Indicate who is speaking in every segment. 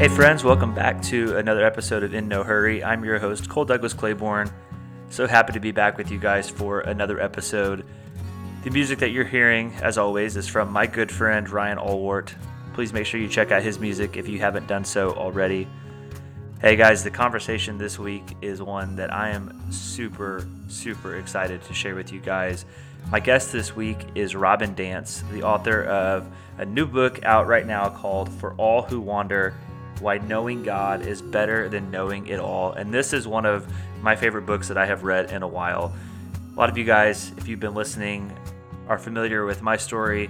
Speaker 1: Hey, friends, welcome back to another episode of In No Hurry. I'm your host, Cole Douglas Claiborne. So happy to be back with you guys for another episode. The music that you're hearing, as always, is from my good friend Ryan Allwart. Please make sure you check out his music if you haven't done so already. Hey guys, the conversation this week is one that I am super, super excited to share with you guys. My guest this week is Robin Dance, the author of a new book out right now called For All Who Wander why Knowing God is Better Than Knowing It All. And this is one of my favorite books that I have read in a while. A lot of you guys, if you've been listening, are familiar with my story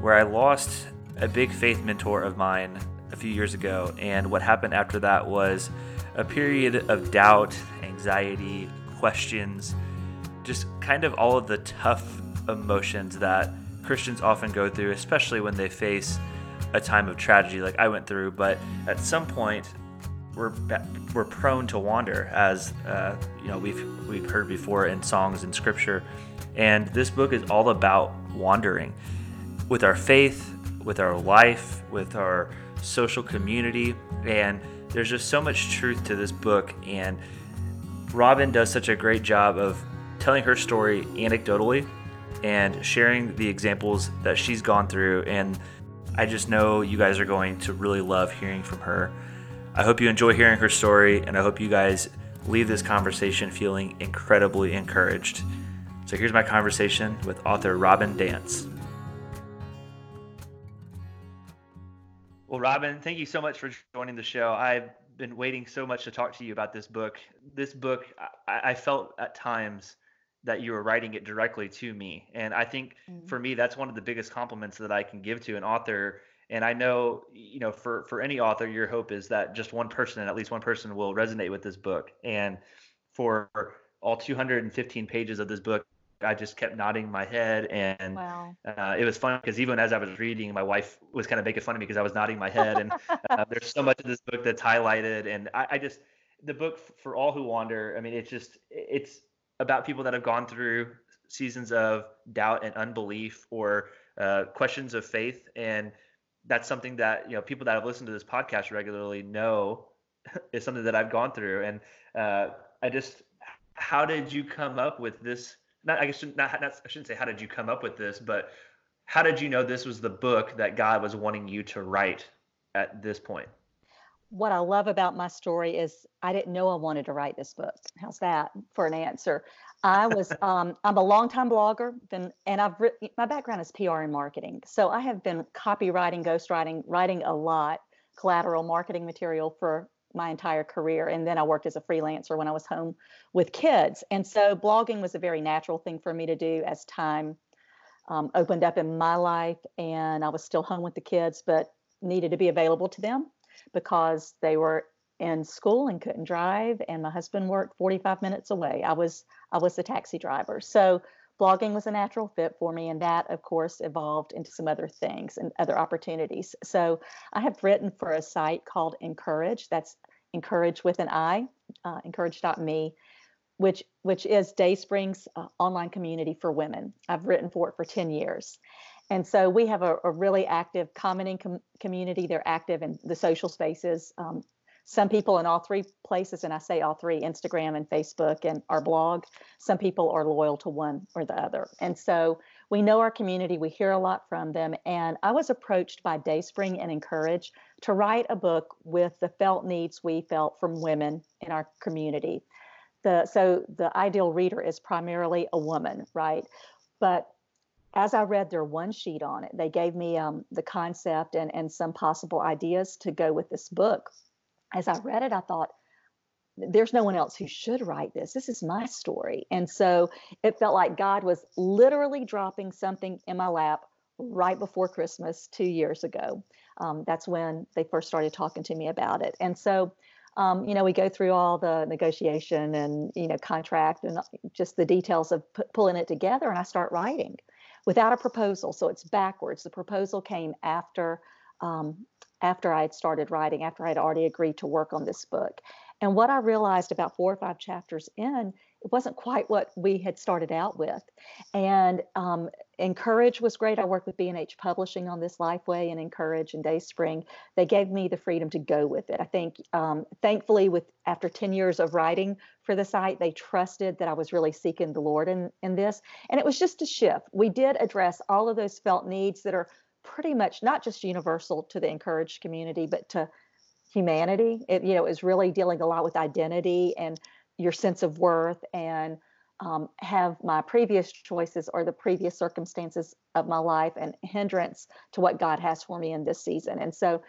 Speaker 1: where I lost a big faith mentor of mine a few years ago. And what happened after that was a period of doubt, anxiety, questions, just kind of all of the tough emotions that Christians often go through, especially when they face a time of tragedy like I went through, but at some point we're we're prone to wander, as uh, you know we've we've heard before in songs and scripture, and this book is all about wandering with our faith, with our life, with our social community, and there's just so much truth to this book, and Robin does such a great job of telling her story anecdotally and sharing the examples that she's gone through. And I just know you guys are going to really love hearing from her. I hope you enjoy hearing her story, and I hope you guys leave this conversation feeling incredibly encouraged. So here's my conversation with author Robin Dance. Well, Robin, thank you so much for joining the show. I've been waiting so much to talk to you about this book. This book, I, I felt at times that you were writing it directly to me. And I think mm-hmm. for me, that's one of the biggest compliments that I can give to an author. And I know, you know, for for any author, your hope is that just one person, and at least one person, will resonate with this book. And for all 215 pages of this book, I just kept nodding my head, and wow. uh, it was fun because even as I was reading, my wife was kind of making fun of me because I was nodding my head. And uh, there's so much of this book that's highlighted, and I, I just the book for all who wander. I mean, it's just it's about people that have gone through seasons of doubt and unbelief or uh, questions of faith. And that's something that you know people that have listened to this podcast regularly know is something that I've gone through. And uh, I just how did you come up with this? Not I guess not, not I shouldn't say how did you come up with this but how did you know this was the book that God was wanting you to write at this point
Speaker 2: what I love about my story is I didn't know I wanted to write this book. How's that for an answer? I was um, I'm a longtime blogger, been and I've written my background is PR and marketing, so I have been copywriting, ghostwriting, writing a lot, collateral marketing material for my entire career, and then I worked as a freelancer when I was home with kids, and so blogging was a very natural thing for me to do as time um, opened up in my life, and I was still home with the kids, but needed to be available to them because they were in school and couldn't drive and my husband worked 45 minutes away. I was i was a taxi driver. So blogging was a natural fit for me and that of course evolved into some other things and other opportunities. So i have written for a site called encourage that's encourage with an i uh, encourage.me which which is dayspring's uh, online community for women. I've written for it for 10 years and so we have a, a really active commenting com- community. They're active in the social spaces. Um, some people in all three places, and I say all three Instagram and Facebook and our blog. Some people are loyal to one or the other. And so we know our community, we hear a lot from them. And I was approached by Dayspring and Encourage to write a book with the felt needs we felt from women in our community. The, so the ideal reader is primarily a woman, right? But as I read their one sheet on it, they gave me um, the concept and, and some possible ideas to go with this book. As I read it, I thought, there's no one else who should write this. This is my story. And so it felt like God was literally dropping something in my lap right before Christmas two years ago. Um, that's when they first started talking to me about it. And so, um, you know, we go through all the negotiation and, you know, contract and just the details of p- pulling it together. And I start writing without a proposal. So it's backwards. The proposal came after um, after I had started writing, after I had already agreed to work on this book. And what I realized about four or five chapters in it wasn't quite what we had started out with. And um, Encourage was great. I worked with B&H Publishing on this Lifeway and Encourage and Dayspring. They gave me the freedom to go with it. I think, um, thankfully, with after 10 years of writing for the site, they trusted that I was really seeking the Lord in, in this. And it was just a shift. We did address all of those felt needs that are pretty much not just universal to the Encourage community, but to humanity. It, you know, is really dealing a lot with identity and your sense of worth and um, have my previous choices or the previous circumstances of my life and hindrance to what God has for me in this season. And so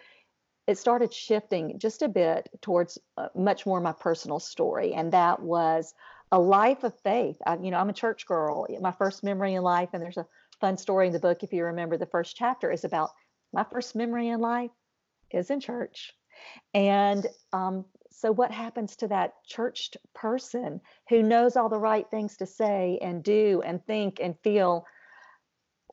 Speaker 2: it started shifting just a bit towards uh, much more my personal story. And that was a life of faith. I, you know, I'm a church girl. My first memory in life, and there's a fun story in the book, if you remember the first chapter, is about my first memory in life is in church. And um, so, what happens to that churched person who knows all the right things to say and do and think and feel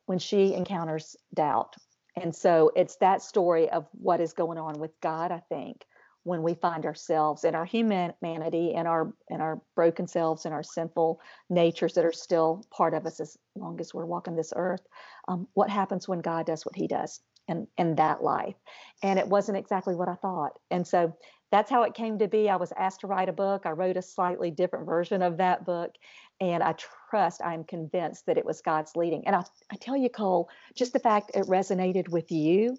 Speaker 2: when she encounters doubt? And so, it's that story of what is going on with God, I think, when we find ourselves in our humanity and our and our broken selves and our sinful natures that are still part of us as long as we're walking this earth. Um, what happens when God does what He does? in, in that life. And it wasn't exactly what I thought. And so that's how it came to be. I was asked to write a book. I wrote a slightly different version of that book. And I trust, I'm convinced that it was God's leading. And I, I tell you, Cole, just the fact it resonated with you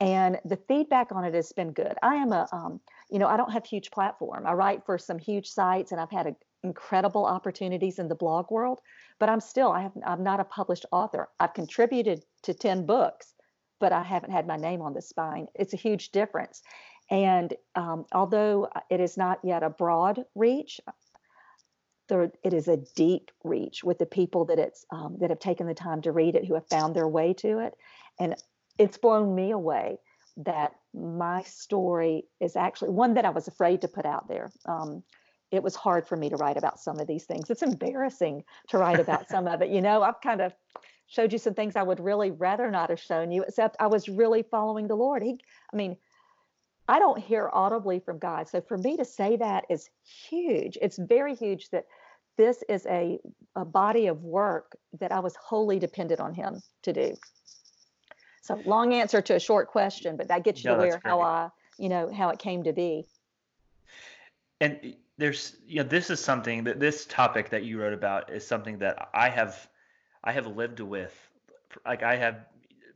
Speaker 2: and the feedback on it has been good. I am a, um, you know, I don't have huge platform. I write for some huge sites and I've had a, incredible opportunities in the blog world, but I'm still, I have, I'm not a published author. I've contributed to 10 books, but I haven't had my name on the spine. It's a huge difference. And um, although it is not yet a broad reach, there, it is a deep reach with the people that it's um, that have taken the time to read it, who have found their way to it, and it's blown me away that my story is actually one that I was afraid to put out there. Um, it was hard for me to write about some of these things. It's embarrassing to write about some of it. You know, I've kind of showed you some things I would really rather not have shown you, except I was really following the Lord. He, I mean, I don't hear audibly from God. So for me to say that is huge. It's very huge that this is a, a body of work that I was wholly dependent on Him to do. So long answer to a short question, but that gets you no, to where how I, you know, how it came to be.
Speaker 1: And there's, you know, this is something that this topic that you wrote about is something that I have I have lived with. Like I have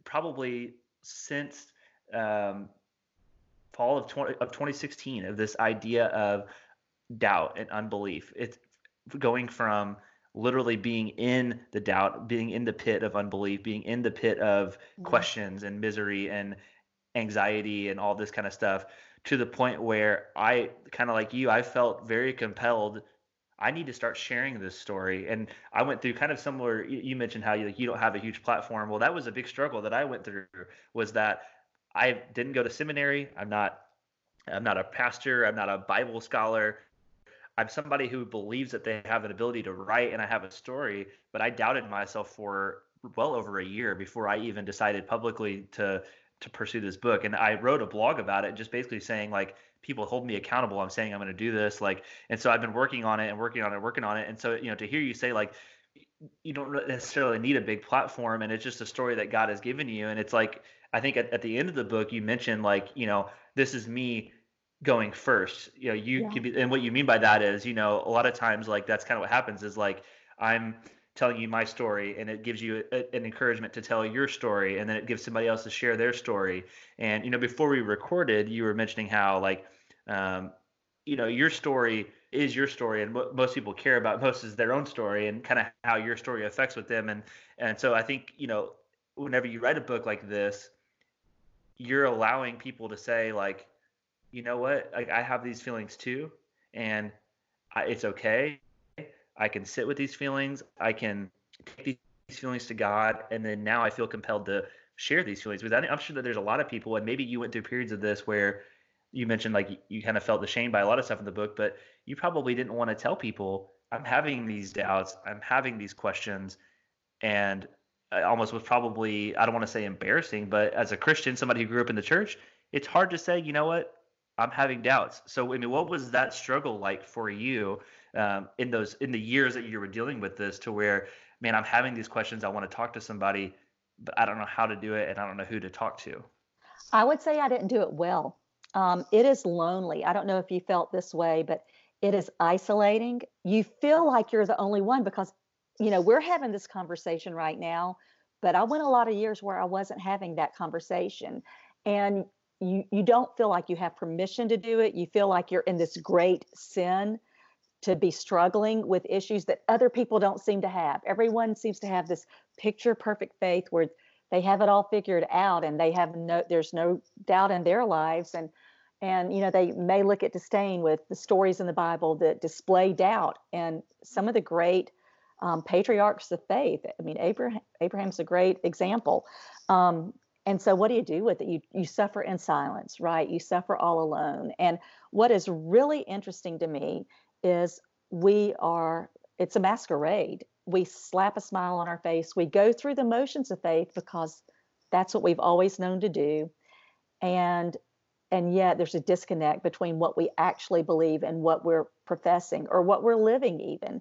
Speaker 1: probably since um, fall of 20, of 2016 of this idea of doubt and unbelief. It's going from literally being in the doubt, being in the pit of unbelief, being in the pit of mm-hmm. questions and misery and anxiety and all this kind of stuff to the point where I kind of like you, I felt very compelled I need to start sharing this story. And I went through kind of similar. You mentioned how you like you don't have a huge platform. Well, that was a big struggle that I went through. Was that I didn't go to seminary. I'm not. I'm not a pastor. I'm not a Bible scholar. I'm somebody who believes that they have an ability to write and I have a story, but I doubted myself for well over a year before I even decided publicly to to pursue this book. And I wrote a blog about it, just basically saying like people hold me accountable. I'm saying I'm going to do this. Like, and so I've been working on it and working on it, and working on it. And so, you know, to hear you say like, you don't necessarily need a big platform and it's just a story that God has given you. And it's like, I think at, at the end of the book, you mentioned like, you know, this is me going first, you know, you yeah. can be, and what you mean by that is, you know, a lot of times like that's kind of what happens is like, I'm, telling you my story and it gives you a, an encouragement to tell your story and then it gives somebody else to share their story. And you know before we recorded you were mentioning how like um, you know your story is your story and what most people care about most is their own story and kind of how your story affects with them. And and so i think you know whenever you write a book like this you're allowing people to say like you know what like i have these feelings too and I, it's okay I can sit with these feelings. I can take these feelings to God, and then now I feel compelled to share these feelings with. I'm sure that there's a lot of people, and maybe you went through periods of this where you mentioned like you kind of felt ashamed by a lot of stuff in the book, but you probably didn't want to tell people I'm having these doubts, I'm having these questions, and almost was probably I don't want to say embarrassing, but as a Christian, somebody who grew up in the church, it's hard to say, you know what, I'm having doubts. So I mean, what was that struggle like for you? um, in those in the years that you were dealing with this to where man i'm having these questions i want to talk to somebody but i don't know how to do it and i don't know who to talk to
Speaker 2: I would say I didn't do it well. Um, it is lonely. I don't know if you felt this way, but it is isolating. You feel like you're the only one because, you know, we're having this conversation right now, but I went a lot of years where I wasn't having that conversation. And you you don't feel like you have permission to do it. You feel like you're in this great sin to be struggling with issues that other people don't seem to have. Everyone seems to have this picture perfect faith where they have it all figured out and they have no there's no doubt in their lives and and you know they may look at disdain with the stories in the bible that display doubt and some of the great um, patriarchs of faith i mean abraham abraham's a great example um, and so what do you do with it you you suffer in silence right you suffer all alone and what is really interesting to me is we are it's a masquerade we slap a smile on our face. We go through the motions of faith because that's what we've always known to do. And and yet there's a disconnect between what we actually believe and what we're professing or what we're living even.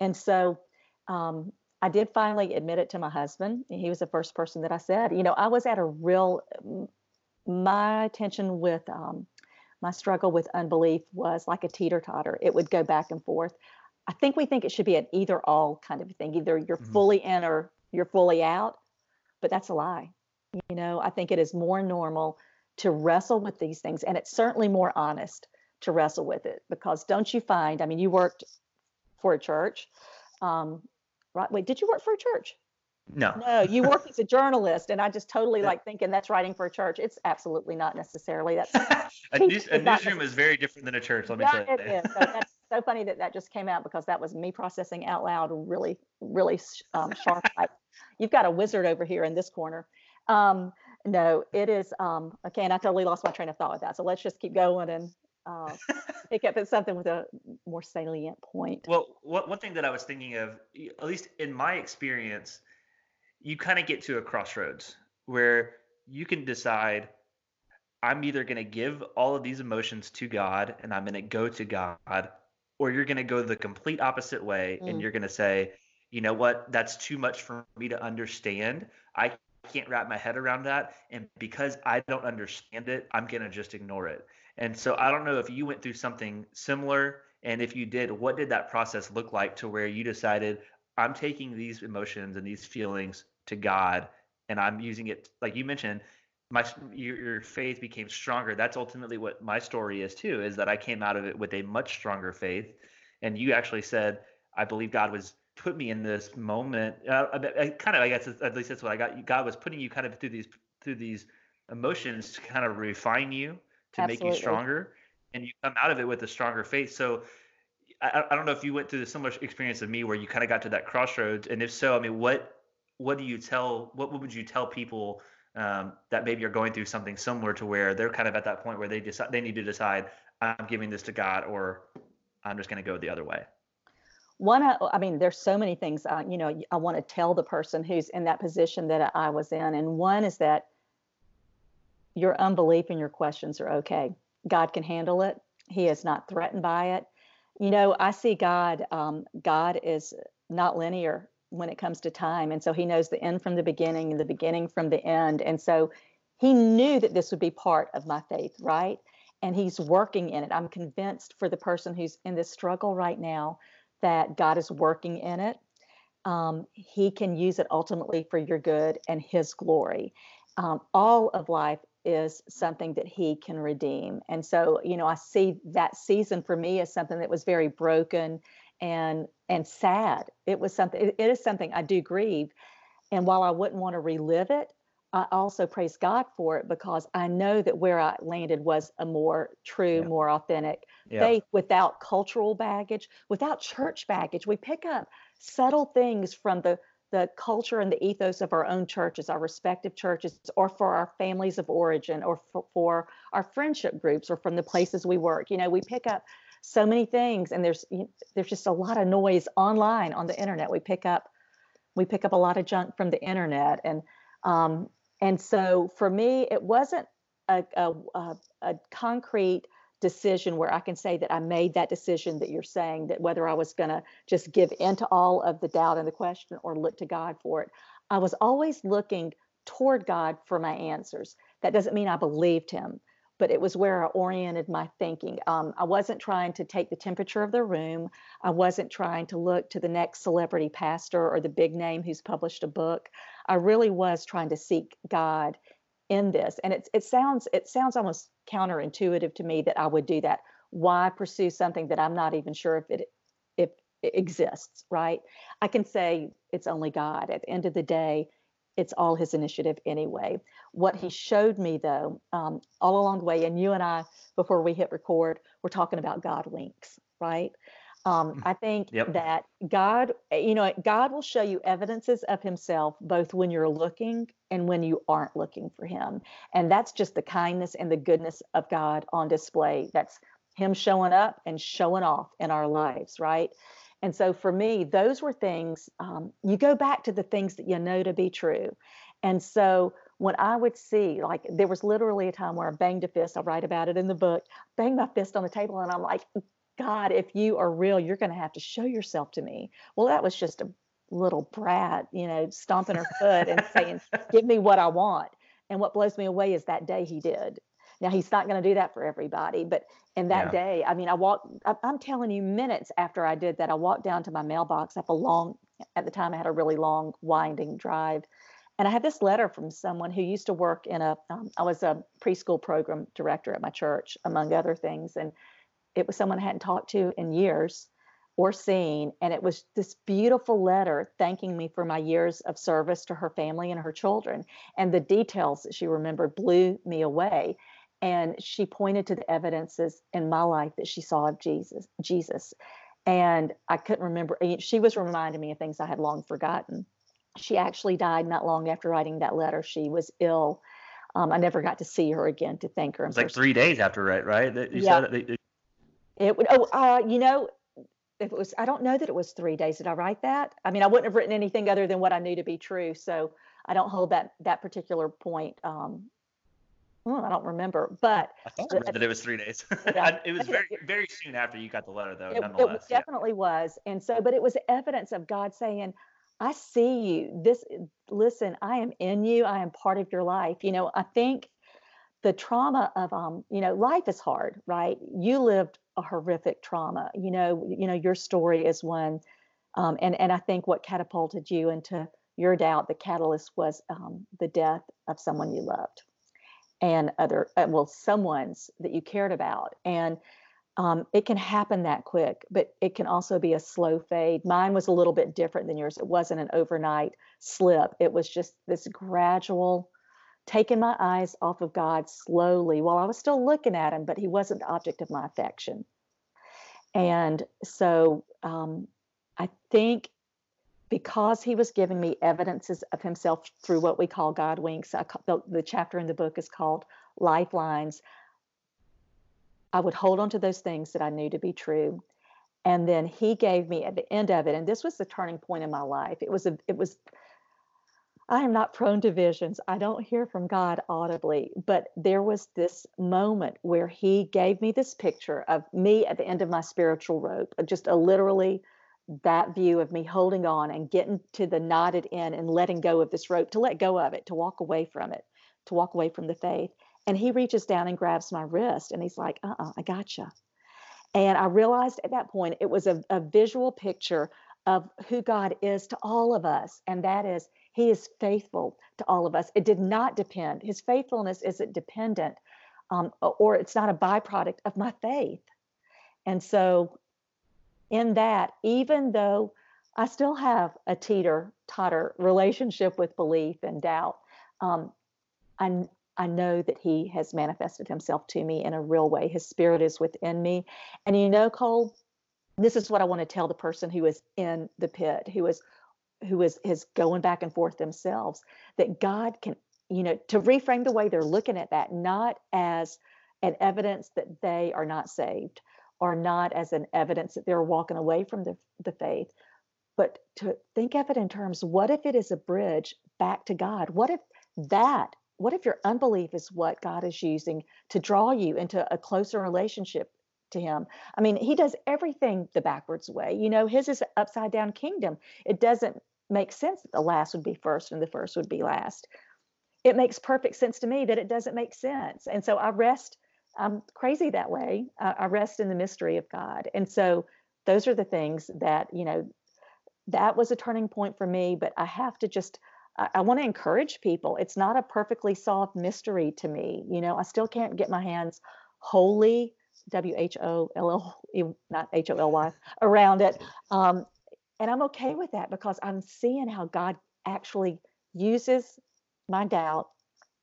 Speaker 2: And so um, I did finally admit it to my husband. He was the first person that I said, you know, I was at a real, my tension with um, my struggle with unbelief was like a teeter totter. It would go back and forth. I think we think it should be an either all kind of thing. Either you're mm-hmm. fully in or you're fully out, but that's a lie. You know, I think it is more normal to wrestle with these things, and it's certainly more honest to wrestle with it because don't you find? I mean, you worked for a church, um, right? Wait, did you work for a church?
Speaker 1: No.
Speaker 2: No, you work as a journalist, and I just totally like thinking that's writing for a church. It's absolutely not necessarily. That's
Speaker 1: a, news, a newsroom is very different than a church. Let me yeah, tell you.
Speaker 2: It is. So that's so funny that that just came out because that was me processing out loud, really, really um, sharp. You've got a wizard over here in this corner. Um, no, it is. Um, okay, and I totally lost my train of thought with that. So let's just keep going and uh, pick up at something with a more salient point.
Speaker 1: Well, what, one thing that I was thinking of, at least in my experience, you kind of get to a crossroads where you can decide I'm either going to give all of these emotions to God and I'm going to go to God, or you're going to go the complete opposite way mm. and you're going to say, you know what, that's too much for me to understand. I can't wrap my head around that. And because I don't understand it, I'm going to just ignore it. And so I don't know if you went through something similar. And if you did, what did that process look like to where you decided, I'm taking these emotions and these feelings to God and I'm using it, like you mentioned, my your, your faith became stronger that's ultimately what my story is too is that i came out of it with a much stronger faith and you actually said i believe god was put me in this moment uh, I, I, kind of i guess at least that's what i got god was putting you kind of through these through these emotions to kind of refine you to Absolutely. make you stronger and you come out of it with a stronger faith so I, I don't know if you went through the similar experience of me where you kind of got to that crossroads and if so i mean what what do you tell what would you tell people um, that maybe are going through something similar to where they're kind of at that point where they decide they need to decide I'm giving this to God or I'm just going to go the other way.
Speaker 2: One, I mean, there's so many things uh, you know I want to tell the person who's in that position that I was in, and one is that your unbelief and your questions are okay. God can handle it. He is not threatened by it. You know, I see God. Um, God is not linear when it comes to time. And so he knows the end from the beginning and the beginning from the end. And so he knew that this would be part of my faith, right? And he's working in it. I'm convinced for the person who's in this struggle right now that God is working in it. Um, he can use it ultimately for your good and his glory. Um, all of life is something that he can redeem. And so, you know, I see that season for me as something that was very broken and and sad. It was something. It, it is something I do grieve, and while I wouldn't want to relive it, I also praise God for it because I know that where I landed was a more true, yeah. more authentic yeah. faith without cultural baggage, without church baggage. We pick up subtle things from the the culture and the ethos of our own churches, our respective churches, or for our families of origin, or for, for our friendship groups, or from the places we work. You know, we pick up so many things and there's there's just a lot of noise online on the internet we pick up we pick up a lot of junk from the internet and um, and so for me it wasn't a, a, a, a concrete decision where I can say that I made that decision that you're saying that whether I was going to just give into all of the doubt and the question or look to God for it. I was always looking toward God for my answers. That doesn't mean I believed him, but it was where I oriented my thinking. Um, I wasn't trying to take the temperature of the room. I wasn't trying to look to the next celebrity pastor or the big name who's published a book. I really was trying to seek God in this, and it it sounds it sounds almost counterintuitive to me that I would do that. Why pursue something that I'm not even sure if it if it exists? Right? I can say it's only God. At the end of the day, it's all his initiative anyway. What he showed me, though, um, all along the way, and you and I, before we hit record, we're talking about God winks, right? Um, mm, I think yep. that God, eh, you know, God will show you evidences of Himself both when you're looking and when you aren't looking for Him, and that's just the kindness and the goodness of God on display. That's Him showing up and showing off in our lives, right? And so for me, those were things, um, you go back to the things that you know to be true. And so when I would see, like, there was literally a time where I banged a fist, I write about it in the book, banged my fist on the table, and I'm like, God, if you are real, you're going to have to show yourself to me. Well, that was just a little brat, you know, stomping her foot and saying, Give me what I want. And what blows me away is that day he did. Now he's not going to do that for everybody, but in that yeah. day, I mean, I walked. I'm telling you, minutes after I did that, I walked down to my mailbox. I have a long. At the time, I had a really long, winding drive, and I had this letter from someone who used to work in a. Um, I was a preschool program director at my church, among other things, and it was someone I hadn't talked to in years or seen. And it was this beautiful letter thanking me for my years of service to her family and her children. And the details that she remembered blew me away and she pointed to the evidences in my life that she saw of Jesus Jesus and I couldn't remember she was reminding me of things I had long forgotten she actually died not long after writing that letter she was ill um, I never got to see her again to thank her
Speaker 1: it was like three days after right right you
Speaker 2: yeah. said it, would oh uh, you know if it was I don't know that it was three days did I write that I mean I wouldn't have written anything other than what I knew to be true so I don't hold that that particular point um, well, I don't remember, but
Speaker 1: I I that it was three days. Yeah. it was very, very soon after you got the letter, though.
Speaker 2: It, it definitely yeah. was, and so, but it was evidence of God saying, "I see you. This, listen, I am in you. I am part of your life." You know, I think the trauma of, um, you know, life is hard, right? You lived a horrific trauma. You know, you know, your story is one, um, and and I think what catapulted you into your doubt, the catalyst was um, the death of someone you loved and other uh, well someone's that you cared about and um, it can happen that quick but it can also be a slow fade mine was a little bit different than yours it wasn't an overnight slip it was just this gradual taking my eyes off of god slowly while i was still looking at him but he wasn't the object of my affection and so um, i think because he was giving me evidences of himself through what we call God winks. The, the chapter in the book is called Lifelines. I would hold on to those things that I knew to be true. And then he gave me at the end of it, and this was the turning point in my life. It was a, it was, I am not prone to visions. I don't hear from God audibly, but there was this moment where he gave me this picture of me at the end of my spiritual rope, just a literally that view of me holding on and getting to the knotted end and letting go of this rope, to let go of it, to walk away from it, to walk away from the faith. And he reaches down and grabs my wrist and he's like, uh uh-uh, uh I gotcha. And I realized at that point it was a, a visual picture of who God is to all of us. And that is, he is faithful to all of us. It did not depend, his faithfulness isn't dependent um, or it's not a byproduct of my faith. And so in that, even though I still have a teeter totter relationship with belief and doubt, um, I, I know that He has manifested Himself to me in a real way. His Spirit is within me. And you know, Cole, this is what I want to tell the person who is in the pit, who is who is is going back and forth themselves, that God can, you know, to reframe the way they're looking at that, not as an evidence that they are not saved, or not as an evidence that they're walking away from the, the faith, but to think of it in terms what if it is a bridge back to God? What if that what if your unbelief is what God is using to draw you into a closer relationship to him. I mean, he does everything the backwards way. You know, his is upside down kingdom. It doesn't make sense that the last would be first and the first would be last. It makes perfect sense to me that it doesn't make sense. And so I rest, I'm crazy that way. I, rest in the mystery of God. And so those are the things that, you know, that was a turning point for me, but I have to just, I, I want to encourage people. It's not a perfectly solved mystery to me. You know, I still can't get my hands wholly W H O L L, not H O L Y, around it. Um, and I'm okay with that because I'm seeing how God actually uses my doubt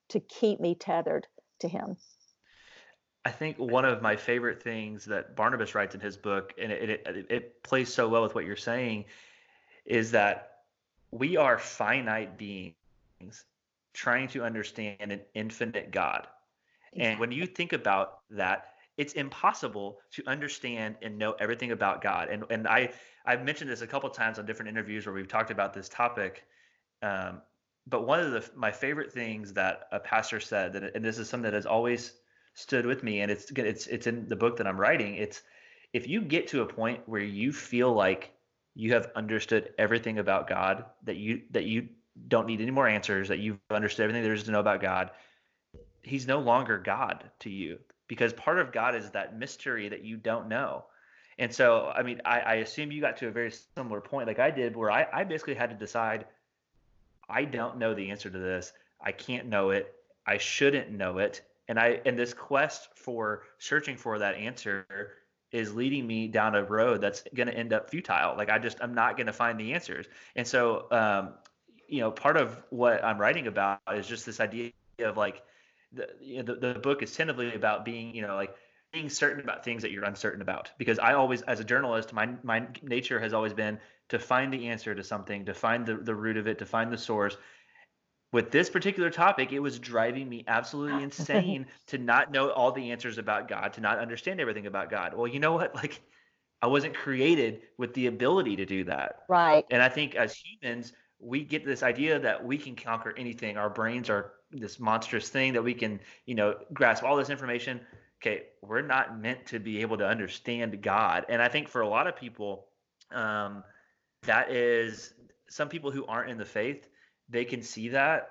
Speaker 2: to keep me tethered to Him.
Speaker 1: I think one of my favorite things that Barnabas writes in his book, and it, it, it plays so well with what you're saying, is that we are finite beings trying to understand an infinite God. Exactly. And when you think about that, it's impossible to understand and know everything about God. And and I I've mentioned this a couple times on different interviews where we've talked about this topic. Um, but one of the my favorite things that a pastor said, that, and this is something that has always stood with me, and it's it's it's in the book that I'm writing. It's if you get to a point where you feel like you have understood everything about God, that you that you don't need any more answers, that you've understood everything there is to know about God, He's no longer God to you because part of God is that mystery that you don't know. And so, I mean, I, I assume you got to a very similar point like I did, where I, I basically had to decide I don't know the answer to this. I can't know it. I shouldn't know it. And I and this quest for searching for that answer is leading me down a road that's going to end up futile. Like I just I'm not going to find the answers. And so, um, you know, part of what I'm writing about is just this idea of like the, you know, the, the book is tentatively about being, you know, like being certain about things that you're uncertain about. Because I always, as a journalist, my my nature has always been to find the answer to something, to find the, the root of it, to find the source. With this particular topic, it was driving me absolutely insane to not know all the answers about God, to not understand everything about God. Well, you know what? Like, I wasn't created with the ability to do that.
Speaker 2: Right.
Speaker 1: And I think as humans, we get this idea that we can conquer anything. Our brains are this monstrous thing that we can, you know, grasp all this information. Okay, we're not meant to be able to understand God. And I think for a lot of people, um, that is some people who aren't in the faith, they can see that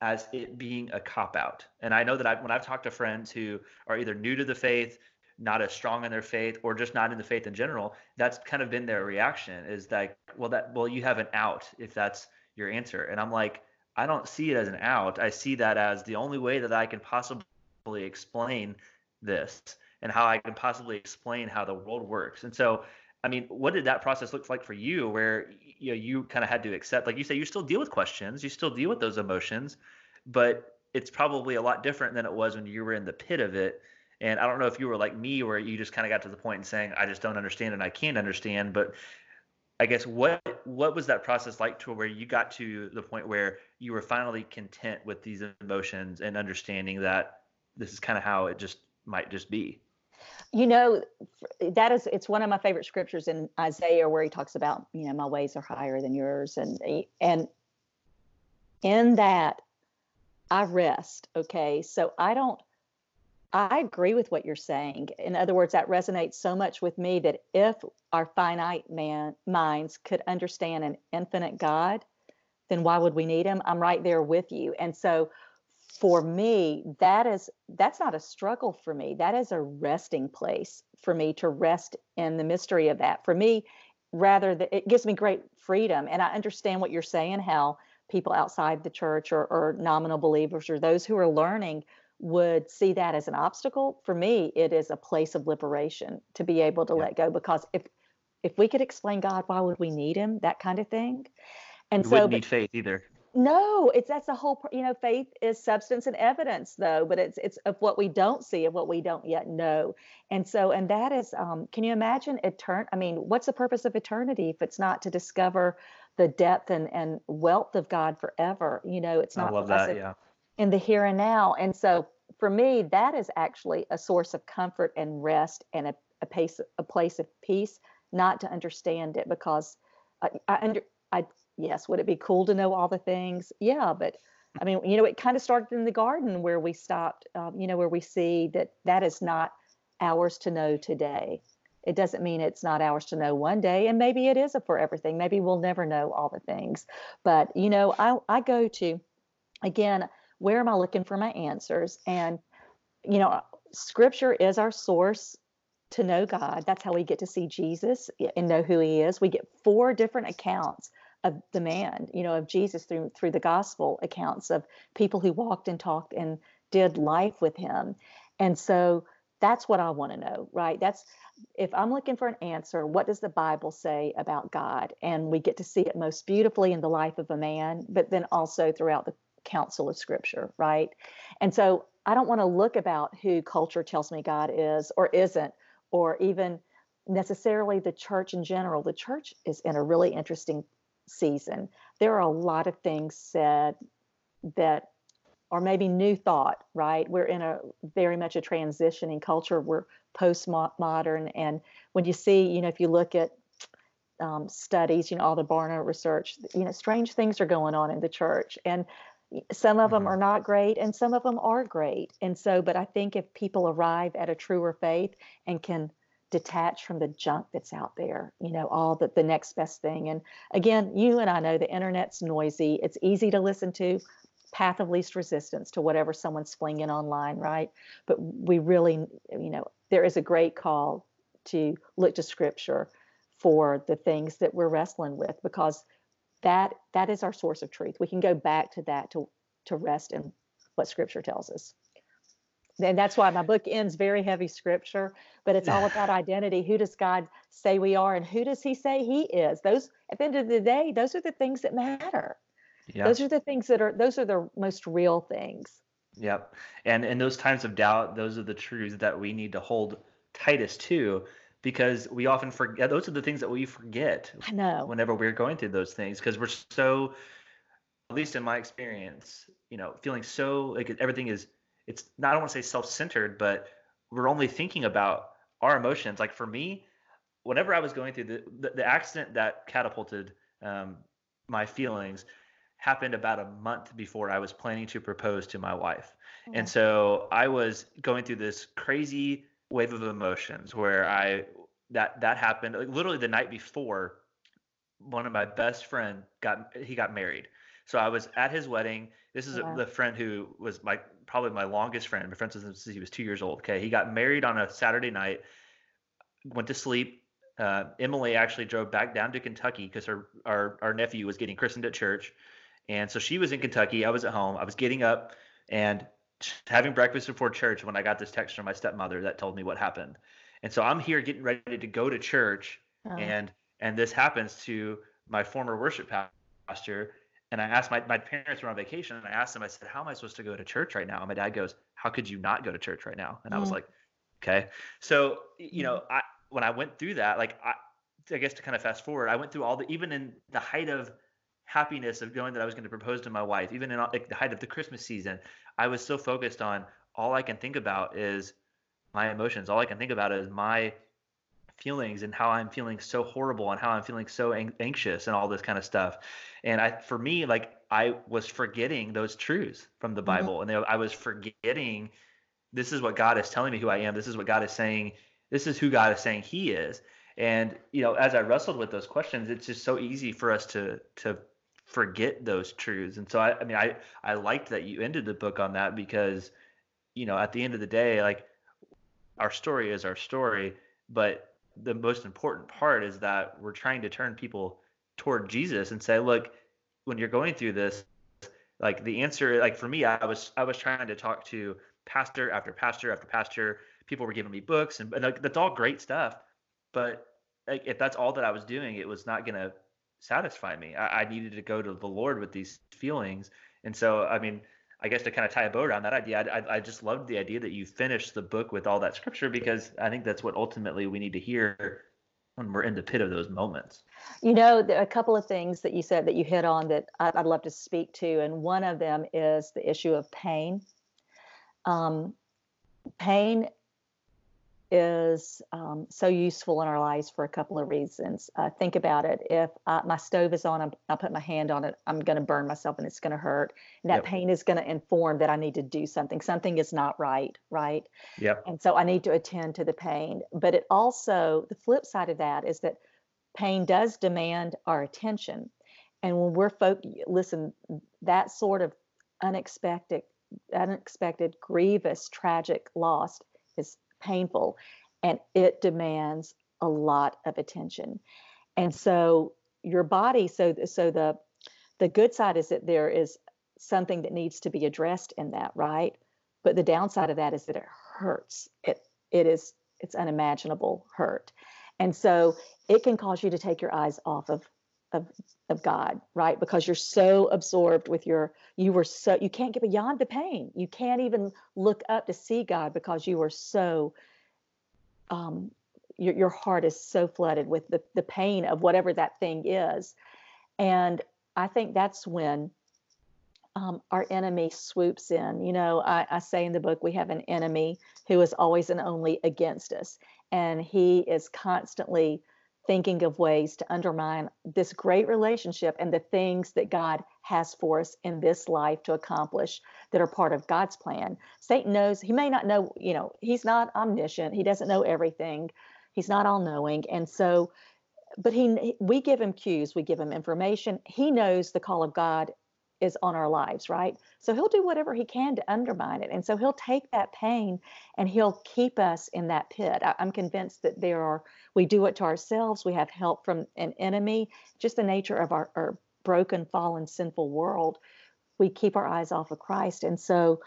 Speaker 1: as it being a cop out. And I know that I, when I've talked to friends who are either new to the faith, not as strong in their faith, or just not in the faith in general, that's kind of been their reaction is like, well, that, well, you have an out if that's your answer. And I'm like, I don't see it as an out. I see that as the only way that I can possibly explain this and how I can possibly explain how the world works. And so, I mean, what did that process look like for you where you know you kind of had to accept like you say you still deal with questions, you still deal with those emotions, but it's probably a lot different than it was when you were in the pit of it. And I don't know if you were like me where you just kind of got to the point and saying I just don't understand and I can't understand, but I guess what what was that process like to where you got to the point where you were finally content with these emotions and understanding that this is kind of how it just might just be?
Speaker 2: You know, that is it's one of my favorite scriptures in Isaiah where he talks about, you know, my ways are higher than yours and and in that I rest, okay? So I don't I agree with what you're saying. In other words, that resonates so much with me that if our finite man minds could understand an infinite God, then why would we need him? I'm right there with you. And so for me, that is that's not a struggle for me. That is a resting place for me to rest in the mystery of that. For me, rather it gives me great freedom. And I understand what you're saying, how people outside the church or, or nominal believers or those who are learning would see that as an obstacle. For me it is a place of liberation to be able to yeah. let go because if if we could explain god why would we need him? That kind of thing.
Speaker 1: And we so wouldn't need faith either.
Speaker 2: No it's that's a whole you know faith is substance and evidence though but it's it's of what we don't see of what we don't yet know. And so and that is um can you imagine etern i mean what's the purpose of eternity if it's not to discover the depth and and wealth of god forever? You know it's not
Speaker 1: I love that, yeah
Speaker 2: in the here and now. And so for me, that is actually a source of comfort and rest and a, a place a place of peace. Not to understand it because I, I under I yes, would it be cool to know all the things? Yeah, but I mean, you know, it kind of started in the garden where we stopped, um, you know, where we see that that is not ours to know today. It doesn't mean it's not ours to know one day, and maybe it is a for everything. Maybe we'll never know all the things. But you know, I I go to again, where am I looking for my answers? And you know, Scripture is our source to know God. That's how we get to see Jesus and know who He is. We get four different accounts of the man, you know, of Jesus through through the gospel accounts of people who walked and talked and did life with Him. And so that's what I want to know, right? That's if I'm looking for an answer, what does the Bible say about God? And we get to see it most beautifully in the life of a man, but then also throughout the counsel of Scripture, right? And so I don't want to look about who culture tells me God is or isn't, or even necessarily the church in general. The church is in a really interesting season. There are a lot of things said that are maybe new thought, right? We're in a very much a transitioning culture. We're postmodern. And when you see, you know, if you look at um, studies, you know, all the Barna research, you know, strange things are going on in the church. And some of them mm-hmm. are not great and some of them are great. And so, but I think if people arrive at a truer faith and can detach from the junk that's out there, you know, all the, the next best thing. And again, you and I know the internet's noisy. It's easy to listen to, path of least resistance to whatever someone's flinging online, right? But we really, you know, there is a great call to look to scripture for the things that we're wrestling with because that that is our source of truth. We can go back to that to to rest in what scripture tells us. And that's why my book ends very heavy scripture, but it's all about identity. Who does God say we are and who does he say he is? Those at the end of the day, those are the things that matter. Yeah. Those are the things that are those are the most real things.
Speaker 1: Yep. And in those times of doubt, those are the truths that we need to hold tightest to because we often forget those are the things that we forget
Speaker 2: I know.
Speaker 1: whenever we're going through those things because we're so at least in my experience, you know, feeling so like everything is it's not I don't want to say self-centered, but we're only thinking about our emotions. Like for me, whenever I was going through the the, the accident that catapulted um, my feelings, happened about a month before I was planning to propose to my wife. Mm-hmm. And so I was going through this crazy wave of emotions where I that that happened like literally the night before one of my best friend got he got married. So I was at his wedding. This is yeah. the friend who was my probably my longest friend. My friend since he was two years old. Okay, he got married on a Saturday night. Went to sleep uh, Emily actually drove back down to Kentucky because her our, our nephew was getting christened at church. And so she was in Kentucky. I was at home. I was getting up and having breakfast before church when I got this text from my stepmother that told me what happened. And so I'm here getting ready to go to church, oh. and and this happens to my former worship pastor. And I asked my my parents were on vacation, and I asked them. I said, "How am I supposed to go to church right now?" And my dad goes, "How could you not go to church right now?" And I was mm. like, "Okay." So you know, I when I went through that, like I, I guess to kind of fast forward, I went through all the even in the height of happiness of knowing that I was going to propose to my wife, even in like the height of the Christmas season, I was so focused on all I can think about is my emotions. All I can think about is my feelings and how I'm feeling so horrible and how I'm feeling so ang- anxious and all this kind of stuff. And I, for me, like I was forgetting those truths from the mm-hmm. Bible, mm-hmm. and I was forgetting this is what God is telling me who I am. This is what God is saying. This is who God is saying He is. And you know, as I wrestled with those questions, it's just so easy for us to to forget those truths. And so I, I mean, I, I liked that you ended the book on that because, you know, at the end of the day, like our story is our story, but the most important part is that we're trying to turn people toward Jesus and say, look, when you're going through this, like the answer, like for me, I was, I was trying to talk to pastor after pastor after pastor. People were giving me books and, and like, that's all great stuff. But like, if that's all that I was doing, it was not to satisfy me. I, I needed to go to the Lord with these feelings. And so, I mean, I guess to kind of tie a bow around that idea, I, I, just loved the idea that you finished the book with all that scripture because I think that's what ultimately we need to hear when we're in the pit of those moments.
Speaker 2: You know, a couple of things that you said that you hit on that I'd love to speak to, and one of them is the issue of pain. Um, pain is um, so useful in our lives for a couple of reasons. Uh, think about it. If uh, my stove is on, I'm, I'll put my hand on it, I'm going to burn myself and it's going to hurt. And that yep. pain is going to inform that I need to do something. Something is not right, right?
Speaker 1: Yep.
Speaker 2: And so I need to attend to the pain. But it also, the flip side of that is that pain does demand our attention. And when we're folk, listen, that sort of unexpected, unexpected, grievous, tragic loss is painful and it demands a lot of attention. And so your body, so so the the good side is that there is something that needs to be addressed in that, right? But the downside of that is that it hurts. It it is it's unimaginable hurt. And so it can cause you to take your eyes off of of of God, right? Because you're so absorbed with your you were so you can't get beyond the pain. You can't even look up to see God because you are so um your your heart is so flooded with the the pain of whatever that thing is. And I think that's when um, our enemy swoops in. You know, I, I say in the book, we have an enemy who is always and only against us. And he is constantly thinking of ways to undermine this great relationship and the things that God has for us in this life to accomplish that are part of God's plan. Satan knows, he may not know, you know, he's not omniscient, he doesn't know everything, he's not all knowing. And so, but he we give him cues, we give him information. He knows the call of God is on our lives, right? So he'll do whatever he can to undermine it. And so he'll take that pain and he'll keep us in that pit. I, am convinced that there are, we do it to ourselves. We have help from an enemy, just the nature of our, our broken, fallen, sinful world. We keep our eyes off of Christ. And so,